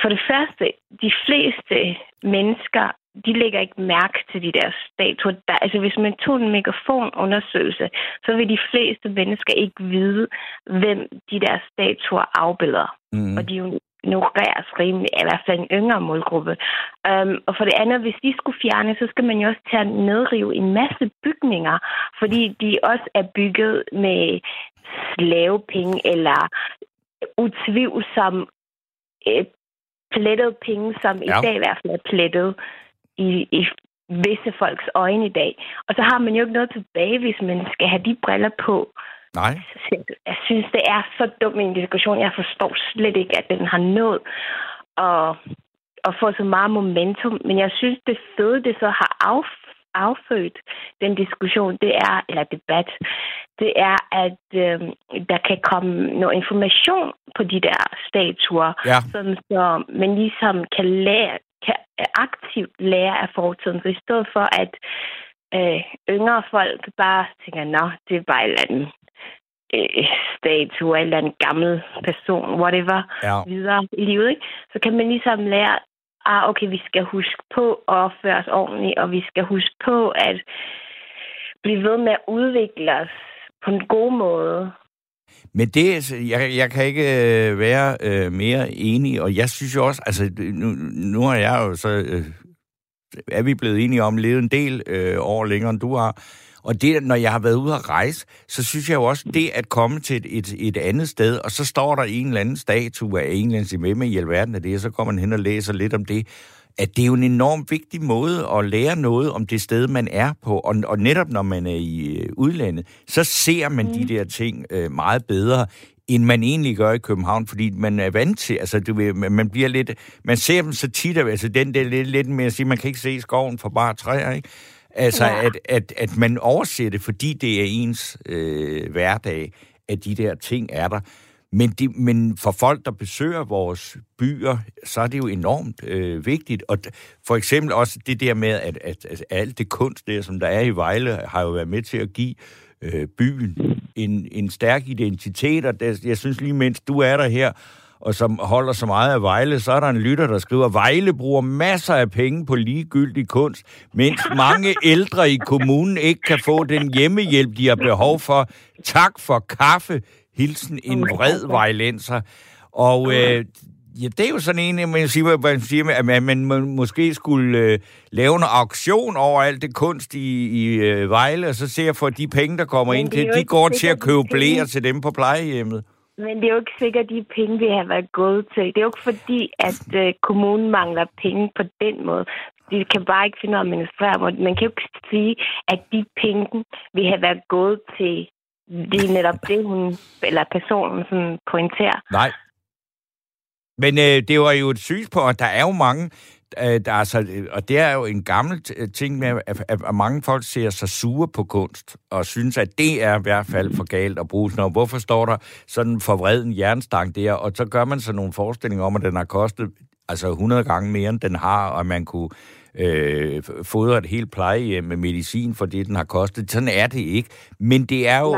for det første, de fleste mennesker, de lægger ikke mærke til de der statuer. Der, altså, hvis man tog en megafonundersøgelse, så vil de fleste mennesker ikke vide, hvem de der statuer afbilder. Mm. Og de jo ignoreres rimelig, i hvert fald en yngre målgruppe. Um, og for det andet, hvis de skulle fjerne, så skal man jo også tage at nedrive en masse bygninger, fordi de også er bygget med slavepenge eller utvivlsom øh, plettet penge, som. Ja. i dag i hvert fald er plettet i, i visse folks øjne i dag. Og så har man jo ikke noget tilbage, hvis man skal have de briller på. Nej. Jeg synes, det er så dum en diskussion. Jeg forstår slet ikke, at den har nået at, at få så meget momentum. Men jeg synes, det fede, det så har af, affødt den diskussion, det er, eller debat, det er, at øh, der kan komme noget information på de der statuer, Ja. sådan så man ligesom kan lære, kan aktivt lære af fortiden. Så i stedet for, at øh, yngre folk bare tænker, nå, det er bare et eller andet øh, statue, en eller anden gammel person, whatever, Ja. videre i livet, ikke? så kan man ligesom lære, ah, okay, vi skal huske på at opføre os ordentligt, og vi skal huske på at blive ved med at udvikle os på en god måde. Men det, altså, jeg, jeg kan ikke øh, være øh, mere enig, og jeg synes jo også, altså nu, nu har jeg jo så, øh, er vi blevet enige om, levet en del øh, år længere, end du har, og det, når jeg har været ude at rejse, så synes jeg jo også, det at komme til et, et, et andet sted, og så står der en eller anden statue af en eller anden, med i alverden af det, og så kommer man hen og læser lidt om det, at det er jo en enormt vigtig måde at lære noget om det sted, man er på. Og, og netop når man er i øh, udlandet, så ser man mm. de der ting øh, meget bedre, end man egentlig gør i København, fordi man er vant til, altså du ved, man bliver lidt, man ser dem så tit, altså den der lidt, lidt med at sige, man kan ikke se skoven for bare træer, ikke? Altså, Ja. at, at, at man overser det, fordi det er ens øh, hverdag, at de der ting er der. Men, de, men for folk, der besøger vores byer, så er det jo enormt øh, vigtigt. Og for eksempel også det der med, at, at, at alt det kunst der, som der er i Vejle, har jo været med til at give øh, byen en, en stærk identitet. Og det, jeg synes lige, mens du er der her, og som holder så meget af Vejle, så er der en lytter, der skriver, Vejle bruger masser af penge på ligegyldig kunst, mens mange ældre i kommunen ikke kan få den hjemmehjælp, de har behov for. Tak for kaffe. Hilsen en vred vejlenser. Og øh, ja, det er jo sådan en, man siger, man siger at man, man måske skulle øh, lave en auktion over alt det kunst i, i øh, Vejle, og så ser for de penge, der kommer ind til, de går til at købe blæer til dem på plejehjemmet. Men det er jo ikke sikkert, at de penge vil have været gået til. Det er jo ikke fordi, at øh, kommunen mangler penge på den måde. De kan bare ikke finde at administrere. Man kan jo ikke sige, at de penge vil have været gået til det er netop det, hun, eller personen sådan pointerer. Nej. Men øh, det var jo et synspunkt, der er jo mange, øh, der, altså, og det er jo en gammel ting med, at, at mange folk ser sig sure på kunst, og synes, at det er i hvert fald for galt at bruge sådan noget. Hvorfor står der sådan forvreden jernstang der, og så gør man sig nogle forestillinger om, at den har kostet altså 100 gange mere, end den har, og man kunne øh, fodre et helt plejehjem med medicin for det, den har kostet. Sådan er det ikke. Men det er jo,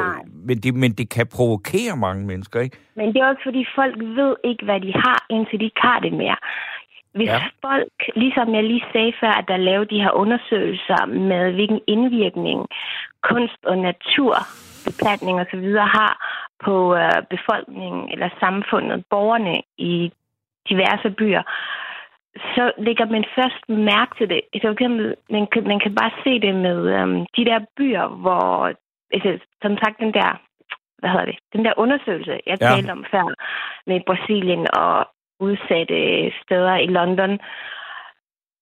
men det, men det kan provokere mange mennesker, ikke? Men det er også, fordi folk ved ikke, hvad de har, indtil de ikke har det mere. Hvis ja. folk, ligesom jeg lige sagde før, at der laver de her undersøgelser med, hvilken indvirkning kunst og natur, beplantning osv. har på øh, befolkningen eller samfundet, borgerne i diverse byer, så lægger man først mærke til det. Så kan, man, kan, man kan bare se det med um, de der byer, hvor, altså, som sagt, den der, hvad hedder det, den der undersøgelse, jeg ja. talte om før, med Brasilien og udsatte steder i London.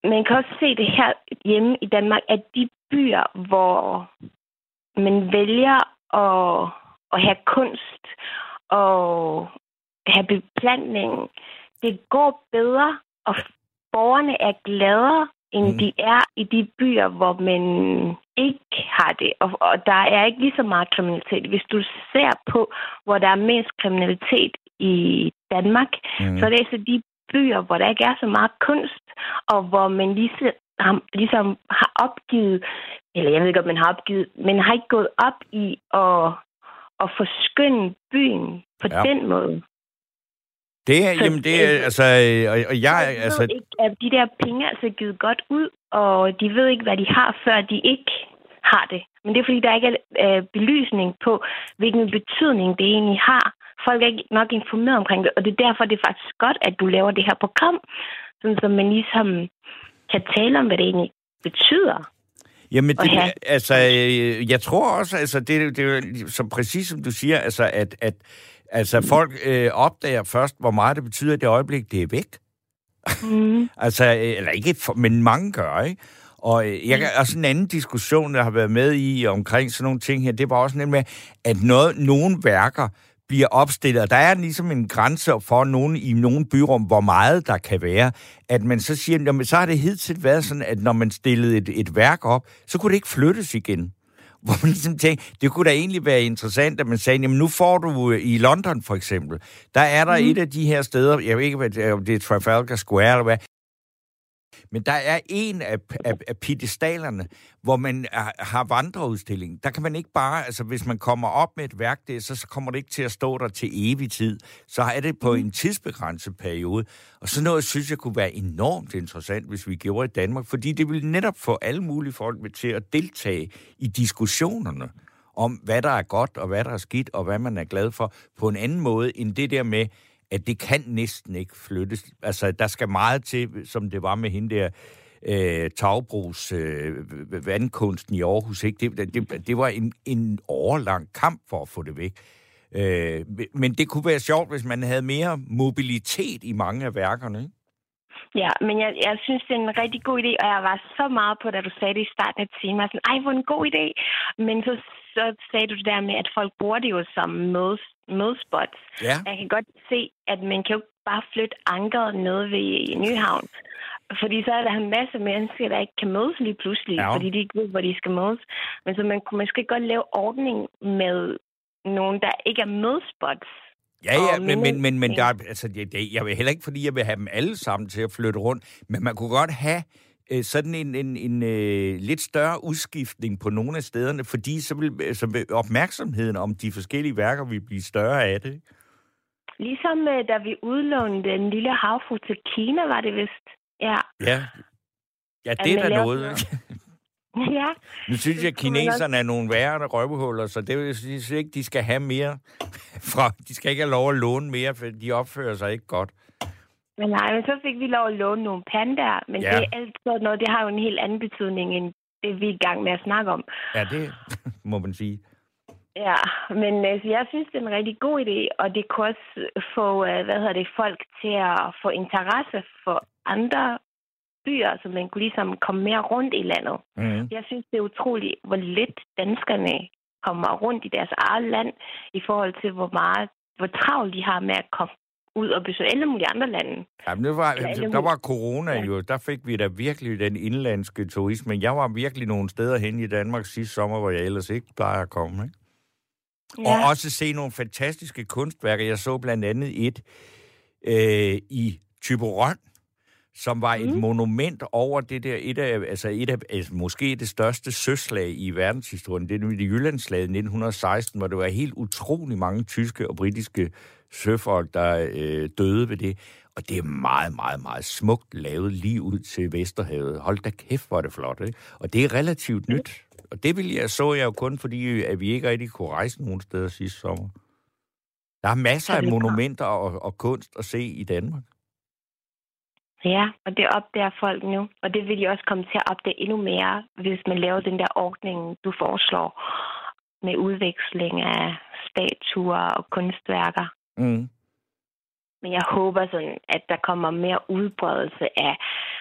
Man kan også se det her hjemme i Danmark, at de byer, hvor man vælger at, at have kunst og have beplantning, det går bedre, og borgerne er gladere, end mm. de er i de byer, hvor man ikke har det. Og, og der er ikke lige så meget kriminalitet. Hvis du ser på, hvor der er mest kriminalitet i Danmark, mm. så er det altså de byer, hvor der ikke er så meget kunst, og hvor man ligesom, ligesom har opgivet, eller jeg ved ikke, om man har opgivet, men har ikke gået op i at, at forskynde byen på ja. den måde. Det er, så, jamen det er, altså, og, og jeg... Jeg altså... ikke, at de der penge er altså givet godt ud, og de ved ikke, hvad de har, før de ikke har det. Men det er, fordi der ikke er øh, belysning på, hvilken betydning det egentlig har. Folk er ikke nok informeret omkring det, og det er derfor, det er faktisk godt, at du laver det her program, sådan så man ligesom kan tale om, hvad det egentlig betyder. Jamen, det, altså, øh, jeg tror også, altså, det, det er så præcis som du siger, altså, at, at Altså, folk øh, opdager først, hvor meget det betyder i det øjeblik, det er væk. Mm. altså, øh, eller ikke, for, men mange gør, ikke? Og øh, jeg, også en anden diskussion, jeg har været med i omkring sådan nogle ting her, det var også nemlig, at noget, nogle værker bliver opstillet, og der er ligesom en grænse for nogen i nogle byrum, hvor meget der kan være, at man så siger, jamen, så har det hidtil været sådan, at når man stillede et, et værk op, så kunne det ikke flyttes igen hvor man ligesom tænkte, det kunne da egentlig være interessant, at man sagde, jamen nu får du øh, i London for eksempel, der er der mm. et af de her steder, jeg ved ikke, er, det er Trafalgar Square eller hvad, men der er en af, af, af pedestalerne, hvor man er, har vandreudstilling. Der kan man ikke bare, altså hvis man kommer op med et værk der, så, så kommer det ikke til at stå der til evig tid. Så er det på en tidsbegrænset periode. Og så noget synes jeg kunne være enormt interessant, hvis vi gjorde i Danmark, fordi det vil netop få alle mulige folk med til at deltage i diskussionerne om, hvad der er godt og hvad der er skidt, og hvad man er glad for, på en anden måde end det der med, at det kan næsten ikke flyttes. Altså, der skal meget til, som det var med hende der, øh, Tagbrugs øh, vandkunsten i Aarhus. Ikke? Det, det, det var en, en overlang kamp for at få det væk. Øh, men det kunne være sjovt, hvis man havde mere mobilitet i mange af værkerne. Ikke? Ja, men jeg, jeg synes, det er en rigtig god idé, og jeg var så meget på, da du sagde det i starten af timen. Jeg sådan, ej, hvor en god idé. Men så, så sagde du det der med, at folk bruger det jo som mødes, mødespots. Ja. Jeg kan godt se, at man kan jo bare flytte ankeret ned ved Nyhavn. Fordi så er der en masse mennesker, der ikke kan mødes lige pludselig, ja. fordi de ikke ved, hvor de skal mødes. Men så man kunne måske godt lave ordning med nogen, der ikke er mødespots Ja, ja, men, men, men, men der, er- altså, det, det, jeg vil heller ikke, fordi jeg vil have dem alle sammen til at flytte rundt, men man kunne godt have øh, sådan en, en, en øh, lidt større udskiftning på nogle af stederne, fordi så vil, øh, så vil opmærksomheden om de forskellige værker vil blive større af det. Ligesom øh, da vi udlånte den lille havfru til Kina, var det vist. Ja. Ja, ja det er da noget. noget. ja. Nu synes jeg, at kineserne er nogle værre røvehuller, så det vil jeg synes ikke, de skal have mere fra. De skal ikke have lov at låne mere, for de opfører sig ikke godt. Men nej, men så fik vi lov at låne nogle pandaer. Men Ja. det er alt sådan noget, det har jo en helt anden betydning, end det vi er i gang med at snakke om. Ja, det må man sige. Ja, men altså, jeg synes, det er en rigtig god idé, og det kan også få, øh, hvad hedder det, folk til at få interesse for andre byer, så man kunne ligesom komme mere rundt i landet. Mm. Jeg synes, det er utroligt, hvor lidt danskerne kommer rundt i deres eget land, i forhold til, hvor meget, hvor travlt de har med at komme ud og besøge alle mulige andre lande. Ja, men det var, alle der var corona Ja. jo, der fik vi da virkelig den indlandske turisme. Jeg var virkelig nogle steder hen i Danmark sidste sommer, hvor jeg ellers ikke plejer at komme. Ikke? Ja. Og også se nogle fantastiske kunstværker. Jeg så blandt andet et øh, i Tyborøn, som var et Mm. monument over det der, et af, altså et af, altså måske det største søslag i verdenshistorien. Det er nemlig det Jyllandslaget i 1916, hvor det var helt utrolig mange tyske og britiske søfolk, der øh, døde ved det. Og det er meget, meget, meget smukt lavet lige ud til Vesterhavet. Hold da kæft, hvor er det flot, ikke? Og det er relativt nyt. Og det vil jeg, så jeg jo kun, fordi at vi ikke rigtig kunne rejse nogen steder sidste sommer. Der er masser af er monumenter og, og kunst at se i Danmark. Ja, og det opdager folk nu. Og det vil de også komme til at opdage endnu mere, hvis man laver den der ordning, du foreslår, med udveksling af statuer og kunstværker. Mm. Men jeg håber sådan, at der kommer mere udbredelse af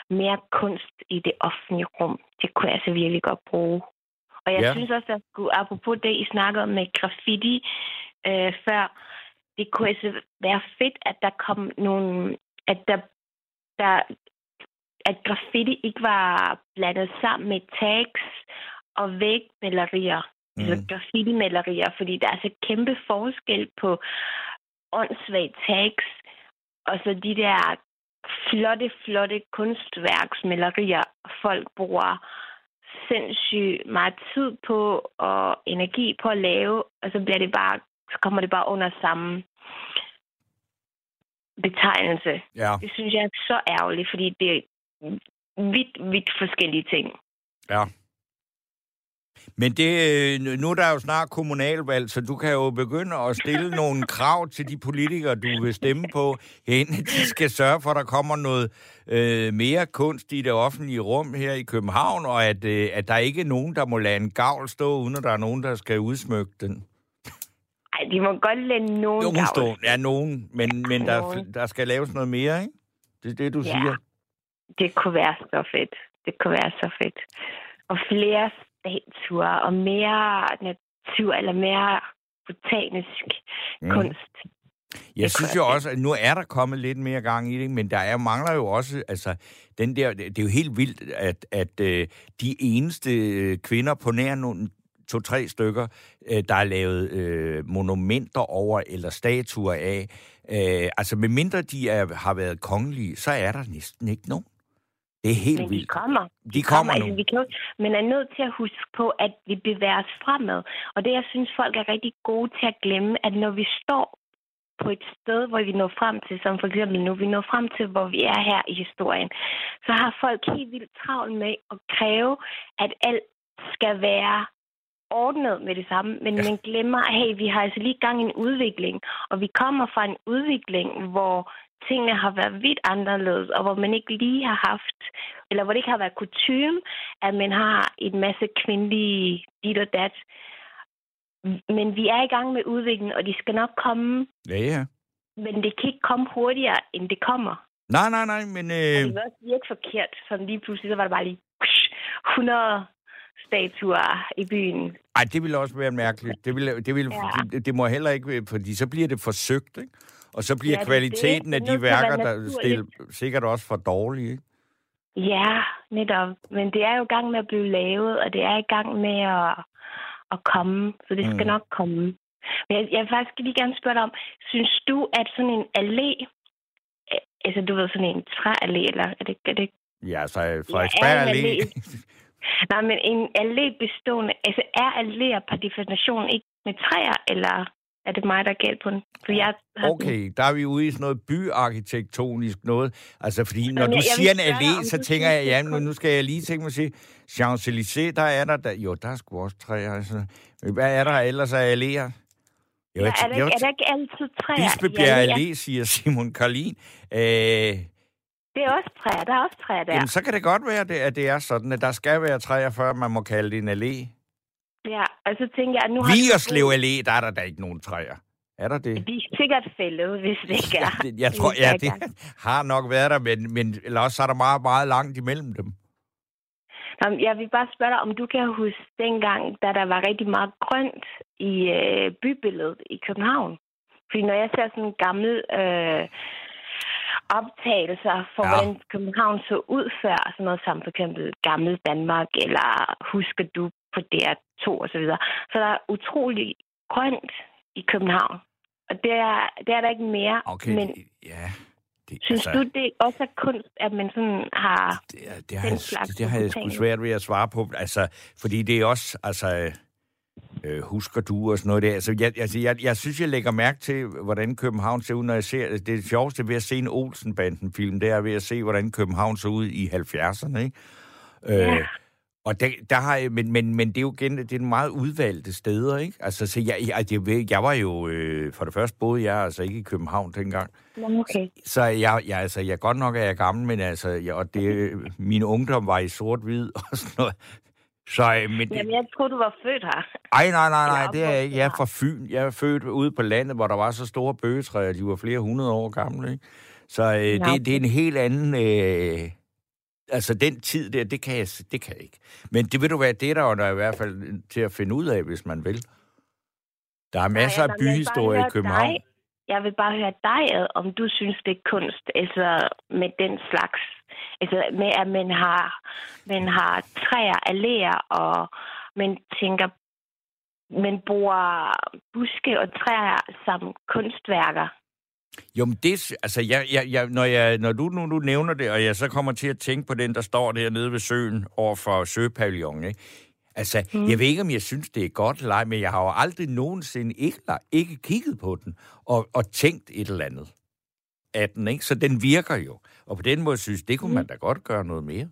mere kunst i det offentlige rum. Det kunne jeg altså virkelig godt bruge. Og jeg Ja. synes også, at skulle, apropos det, I snakkede om med graffiti øh, før, det kunne altså være fedt, at der kom nogle, at der, der at graffiti ikke var blandet sammen med tags og vægmalerier. Mm. Altså graffiti-malerier, fordi der er så kæmpe forskel på åndssvage tags og så de der flotte, flotte kunstværksmalerier, folk bruger sindssygt meget tid på og energi på at lave, og så bliver det bare, så kommer det bare under samme betegnelse. Ja, Det synes jeg er så ærgerligt, fordi det er vidt, vidt forskellige ting. ja. Men det, øh, nu er der jo snart kommunalvalg, så du kan jo begynde at stille nogle krav til de politikere, du vil stemme på, inden de skal sørge for, at der kommer noget øh, mere kunst i det offentlige rum her i København, og at, øh, at der ikke er nogen, der må lade en gavl stå, uden at der er nogen, der skal udsmykke den. Ej, de må godt lade nogen Nogen stå, ja, nogen, men, men der, Nogen. der skal laves noget mere, ikke? Det er det, du Ja. siger. Det kunne være så fedt. Det kunne være så fedt. Og flere statuer og mere natur, eller mere botanisk Mm. kunst. Jeg synes jo også, at nu er der kommet lidt mere gang i det, men der er, mangler jo også, altså, den der, det er jo helt vildt, at, at øh, de eneste øh, kvinder på nær nogle to-tre stykker, øh, der er lavet øh, monumenter over eller statuer af, øh, altså medmindre de er, har været kongelige, så er der næsten ikke nogen. Det er helt Men de vildt. kommer. De kommer altså, nu. vi kan, men er nødt til at huske på, at vi bevæger os fremad. Og det, jeg synes, folk er rigtig gode til at glemme, at når vi står på et sted, hvor vi når frem til, som for eksempel nu, vi når frem til, hvor vi er her i historien, så har folk helt vildt travlt med at kræve, at alt skal være ordnet med det samme, men Ja. man glemmer, at hey, vi har altså lige gang i en udvikling, og vi kommer fra en udvikling, hvor tingene har været vidt anderledes, og hvor man ikke lige har haft, eller hvor det ikke har været kutume, at man har en masse kvindelige dit og dat. Men vi er i gang med udviklingen, og de skal nok komme, Ja, ja. men det kan ikke komme hurtigere, end det kommer. Nej, nej, nej, men... Og Øh, det vil også virke forkert, som lige pludselig, så var der bare lige 100 statuer i byen. ej, det ville også være mærkeligt. Det, ville, det, ville, Ja. det, må heller ikke være, fordi så bliver det forsøgt, ikke? Og så bliver Ja, kvaliteten det. af de er værker, der stil, naturligt. sikkert også for dårlige, ikke? Ja, netop. Men det er jo i gang med at blive lavet, og det er i gang med at, at komme. Så det skal Mm. nok komme. Men jeg, jeg vil faktisk lige gerne spørge dig om, synes du, at sådan en allé, øh, altså du ved, sådan en træallé, eller er det, er det Ja, så Frederiksberg Ja, Allé. Nej, men en allé bestående... Altså, er alléer per definition ikke med træer, eller er det mig, der er galt på den? For jeg har okay, den. der er vi ude i sådan noget byarkitektonisk noget. Altså, fordi når Jamen, du siger en allé, så tænker jeg, ja, nu skal jeg lige tænke mig at sige, Champs-Élysées, der er der, der... Jo, der er sgu også træer. Altså. Hvad er der ellers af alléer? Jeg ja, er, der, jeg, er der ikke altid træer? Bispebjerg Allé, siger Simon Karlin. Øh, det er også træer. Der er også træer der. jamen, så kan det godt være, det, at det er sådan, at der skal være træer, før man må kalde det en allé. Ja, og så tænker jeg, at nu har Vigerslev Allé, der er der da ikke nogen træer. Er der det? De er sikkert fældet, hvis det ikke er. Det- Jeg tror, ja, det har nok været der, men, men eller også er der meget, meget langt imellem dem. Nå, men Jeg vil bare spørge dig, om du kan huske dengang, da der var rigtig meget grønt i øh, bybilledet i København. Fordi når jeg ser sådan en gammel øh, optagelser for, Ja. hvordan København så ud før, sådan noget som for eksempel Gammel Danmark, eller Husker du på DR2 og så videre, så der er utrolig grønt i København. Og det er, det er der ikke mere. Okay, Men ja. Det, synes du, det også er kunst, at man sådan har... det, det, har den jeg, det, det har jeg sgu svært ved at svare på. Altså, fordi det er også, altså, øh, husker du og sådan noget der. Altså, jeg, altså, jeg, jeg synes, jeg lægger mærke til, hvordan København ser ud, når jeg ser... Det, det sjoveste ved at se en Olsen-banden-film, det er ved at se, hvordan København så ud i 70'erne, ikke? Ja. Øh, og der, der har jeg, men, men, men det er jo igen, det er meget udvalgte steder, ikke? Altså, så jeg, jeg, jeg, ved- jeg var jo, øh, for det første boede jeg altså ikke i København dengang. Okay. Så jeg, jeg, altså, jeg godt nok er jeg gammel, men altså, jeg, og det, min ungdom var i sort-hvid og sådan noget. Så, øh, men det, Jamen, jeg troede, du var født her. ej, nej, nej, nej, det er jeg ikke. Jeg er fra Fyn. Jeg er født ude på landet, hvor der var så store bøgetræer, de var flere hundrede år gamle, ikke? Så øh, okay. det, det er en helt anden... Øh, altså, den tid der, det kan jeg, det kan jeg ikke. Men det vil du være, det er der jo der er i hvert fald til at finde ud af, hvis man vil. Der er masser af Nej, bare byhistorie i København. Dig, jeg vil bare høre dig, ad, om du synes, det er kunst, altså med den slags. Altså med, at man har, man har træer, alléer, og man tænker, man bruger buske og træer som kunstværker. Jo, men det, altså, jeg, jeg, jeg, når, jeg, når du nu du nævner det, og jeg så kommer til at tænke på den, der står dernede ved søen over for Søpavillon, ikke? Altså, mm. jeg ved ikke, om jeg synes, det er godt eller ej, men jeg har jo aldrig nogensinde ikke, ikke kigget på den og, og tænkt et eller andet af den, ikke? Så den virker jo. Og på den måde synes det kunne man da godt gøre noget mere.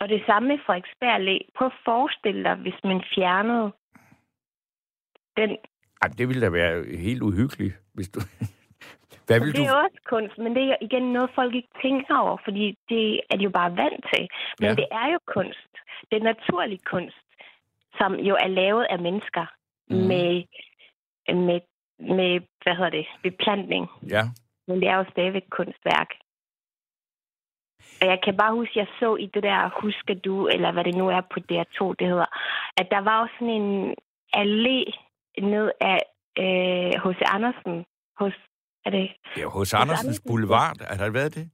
Og det samme med Frederiksberg Allé. Prøv at forestille dig, hvis man fjernede den. Ej, det ville da være helt uhyggeligt, hvis du... Hvad vil Det du... er jo også kunst, men det er igen noget, folk ikke tænker over, fordi det er de jo bare vant til. Men Ja. det er jo kunst. Det er naturlig kunst, som jo er lavet af mennesker mm. med, med, med, hvad hedder det, beplantning. Ja. Men det er jo stadigvæk kunstværk. Og jeg kan bare huske, jeg så i det der Husker du, eller hvad det nu er på DR2, det hedder, at der var også sådan en allé ned af øh, H.C. Andersen. Hos, er det er jo hos Andersens Boulevard. Har der været det?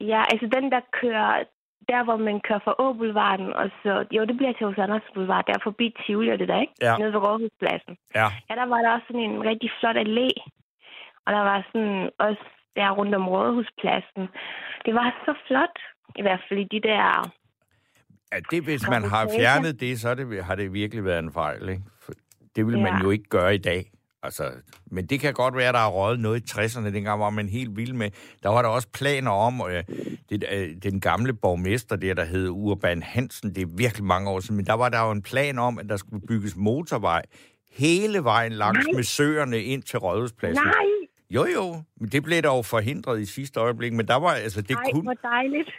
Ja, altså den, der kører, der hvor man kører fra Åboulevarden, og så, jo, det bliver til hos Anders Boulevard, der er forbi Tivoli og det der, ikke? Ja. Nede ved Rådhuspladsen. Ja. Ja, der var der også sådan en rigtig flot allé, og der var sådan også der rundt om Rådhuspladsen. Det var så flot, i hvert fald i de der... Ja, det, hvis man har fjernet det, så er det, har det virkelig været en fejl. Ikke? For det vil man Ja. jo ikke gøre i dag. Altså, men det kan godt være, at der er røget noget i 60'erne, dengang var man helt vild med. Der var der også planer om, øh, det, øh, den gamle borgmester der, der hed Urban Hansen, det er virkelig mange år siden, men der var der jo en plan om, at der skulle bygges motorvej hele vejen langs Nej. med søerne ind til Rådhuspladsen. Nej, Jo, jo, men det blev jo forhindret i sidste øjeblik, men der var, altså, det nej, kunne... hvor dejligt.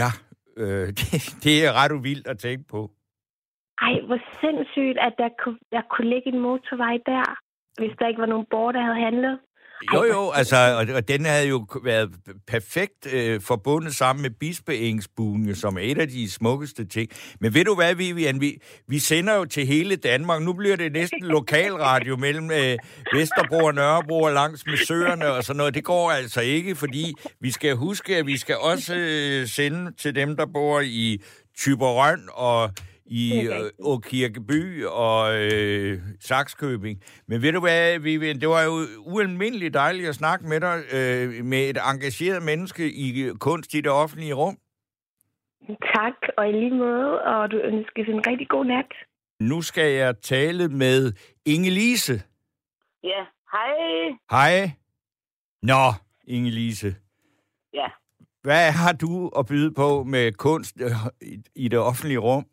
Ja, øh, det, det er ret vildt at tænke på. Ej, hvor sindssygt, at der kunne, der kunne ligge en motorvej der, hvis der ikke var nogen borgere, der havde handlet. Jo, jo, altså, og, og den havde jo været perfekt øh, forbundet sammen med Bispeengsbuen, som er et af de smukkeste ting. Men ved du hvad, Vivian, vi, vi sender jo til hele Danmark. Nu bliver det næsten lokalradio mellem øh, Vesterbro og Nørrebro og langs med søerne og sådan noget. Det går altså ikke, fordi vi skal huske, at vi skal også øh, sende til dem, der bor i Tyberøn og i øh. Åkirkeby og øh, Saxkøbing. Men ved du hvad, Vivian, det var jo ualmindeligt dejligt at snakke med dig, øh, med et engageret menneske i kunst i det offentlige rum. Tak, og i lige måde, og du ønskes en rigtig god nat. Nu skal jeg tale med Inge-Lise. Ja, hej. Hej. Nå, Inge-Lise. Ja, Hvad har du at byde på med kunst øh, i det offentlige rum?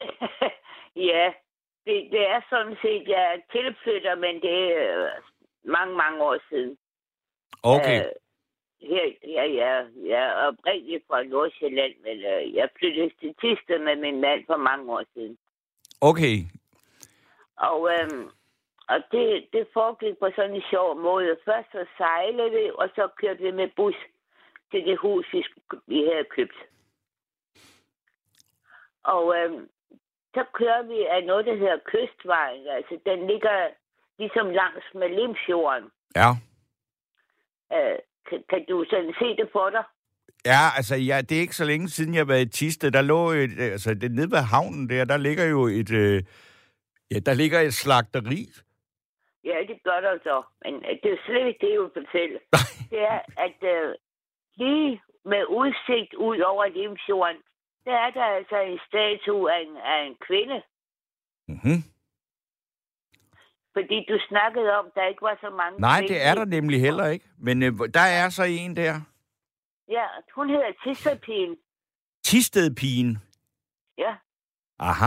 ja. Det, det er sådan set, jeg er tilflytter, men det er øh, mange, mange år siden. Okay. Øh, her, ja, ja, jeg er oprindeligt fra Nordsjælland, men øh, jeg flyttede til Tiste med min mand for mange år siden. Okay. Og, øhm, og det, det foregik på sådan en sjov måde. Først så sejlede vi, og så kørte vi med bus til det hus, vi, vi havde købt. Og øhm, så kører vi af noget, der hedder Kystvejen. Altså, den ligger ligesom langs med Limfjorden. Ja. Øh, kan, kan du sådan se det for dig? Ja, altså, ja, det er ikke så længe siden, jeg været i Tiste. Der lå et, øh, altså, det, nede ved havnen der, der ligger jo et, øh, ja, der ligger et slagteri. Ja, det gør der så. Men øh, det er jo slet ikke det, jeg vil fortælle. det er, at øh, lige med udsigt ud over Limfjorden, der er der altså en statue af en, af en kvinde. Mm-hmm. Fordi du snakkede om, der ikke var så mange Nej, kvinder. det er der nemlig heller ikke. Men øh, der er så en der. Ja, hun hedder Tisterpigen. Tistedpigen. Ja, Aha.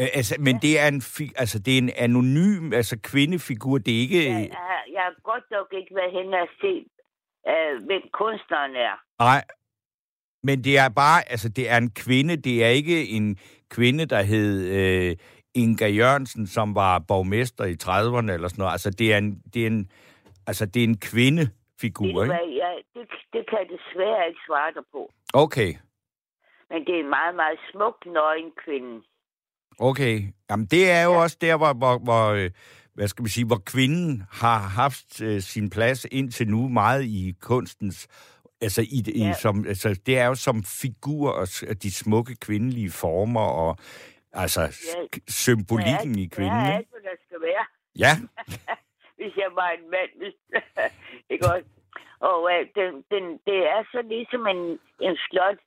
Øh, altså, men det er en fi, altså det er en anonym altså kvindefigur. Det er ikke jeg, jeg, jeg har godt nok ikke været hen og se, øh, hvem kunstneren er. nej. Men det er bare altså det er en kvinde. Det er ikke en kvinde der hed øh, Inga Jørgensen, som var borgmester i 30'erne eller sådan noget. Altså det er en det er en altså det er en kvindefigur, ikke? jeg, det, det kan jeg desværre ikke svare dig på. Okay. Men det er en meget, meget smuk nøgen kvinde. Okay. Jamen, det er jo ja. også der, hvor, hvor, hvor øh, hvad skal man sige, hvor kvinden har haft øh, sin plads indtil nu meget i kunstens, altså, i, i, Ja. som, altså det er jo som figur og de smukke kvindelige former og altså ja. symbolikken i kvinden. Ja, alt, hvad der skal være. Ja, hvis jeg var en mand. Hvis, ikke også? Og øh, den, den, det er så ligesom en, en slot.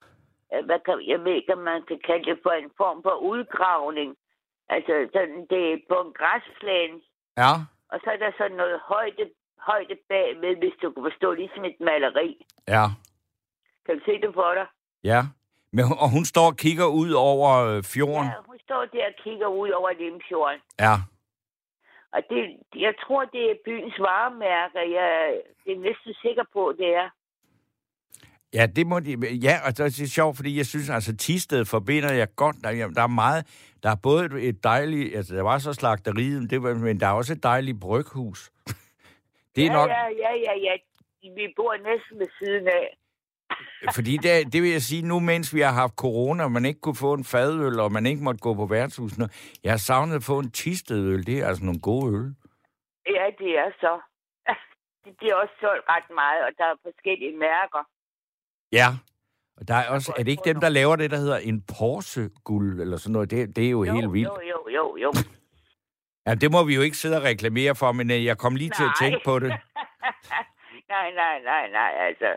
Øh, Hvad kan, jeg ved ikke, om man kan kalde det for en form for udgravning. Altså, sådan, det er på en græsplæne, ja, og så er der sådan noget højde, højde bagved, hvis du kan forstå, ligesom et maleri. ja, Kan du se det for dig? ja. Men, og hun står og kigger ud over øh, fjorden. Ja, hun står der og kigger ud over Limfjorden. Ja. Og det, jeg tror, det er byens varemærker. Jeg det er næsten sikker på, det er. Ja, det må de, ja, og det er sjovt, fordi jeg synes, altså Tisted forbinder jeg godt. Der, der er meget, der er både et, et dejligt, altså der var så slagteriet, det var, men der er også et dejligt bryghus. Det er ja, nok, Ja, ja, ja, ja. Vi bor næsten ved siden af. fordi det, det vil jeg sige, nu mens vi har haft corona, og man ikke kunne få en fadøl, og man ikke måtte gå på værtshusene, jeg har savnet at få en Tistedøl, det er altså nogle gode øl. Ja, det er så. De bliver også solgt ret meget, og der er forskellige mærker. Ja. Og der er også, er det ikke dem, der laver det, der hedder en Porsche-guld, eller sådan noget? Det, det er jo, jo helt vildt. Jo, jo, jo, jo. Ja, det må vi jo ikke sidde og reklamere for, men øh, jeg kom lige til at Nej. tænke på det. nej, nej, nej, nej, altså.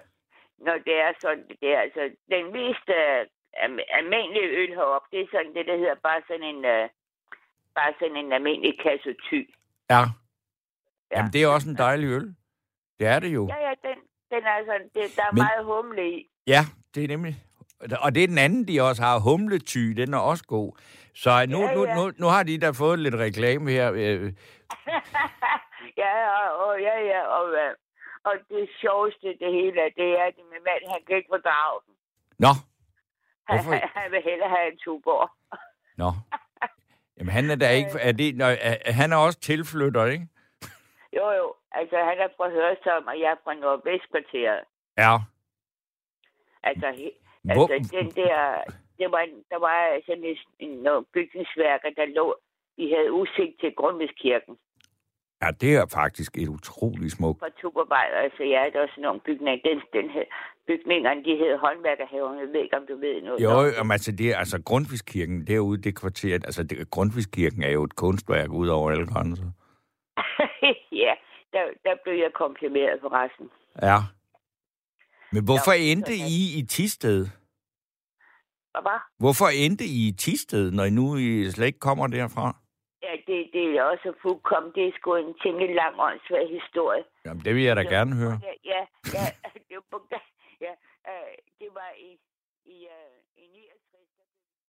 Når det er sådan, det er altså, den mest uh, almindelige øl heroppe, det er sådan det, der hedder bare sådan en, uh, bare sådan en almindelig kasse ty. Ja. Ja. Jamen, det er også en dejlig øl. Det er det jo. Ja, ja, den, den er sådan, det, der er Men- meget humle i. Ja, det er nemlig. Og det er den anden, de også har. Humlety, den er også god. Så nu, Ja, nu, ja. nu, nu har de da fået lidt reklame her. Øh, ja, og, og, ja, ja, og, øh, og det sjoveste det hele, det er, at min mand, han kan ikke fordrage den. Nå, Han, Hvorfor? han, han vil hellere have en tuborg. nå. Jamen, han er da ikke... Er det, nå, er, han er også tilflytter, ikke? Jo, jo, altså han er fra Hørsholm, og jeg er fra Nordvestkvarteret. Ja. Altså, he, Hvor, altså den der, det var, der var sådan en, en, nogle bygningsværker, der lå, de havde udsigt til Grundtvigskirken. Ja, det er faktisk et utroligt smukt. For tubarbejder, altså ja, der er sådan nogle bygninger. Den, den hed, bygningerne, de hedder håndværkerhaven. Jeg ved ikke, om du ved noget. Jo, om altså, det er, altså Grundtvigskirken derude, det kvarteret, altså det, Grundtvigskirken er jo et kunstværk ud over alle grænser. ja, der, der blev jeg komplimeret på resten. Ja. Men hvorfor Ja, endte. I i Tisted? Og hvad? Hvorfor endte I i Tisted, når I nu I slet ikke kommer derfra? Ja, det, det er også fuldkommen. Det er sgu en ting, lang åndssvær historie. Jamen, det vil jeg da gerne høre. Ja, ja, ja, det var, ja, øh, det var i, i, øh, i 69.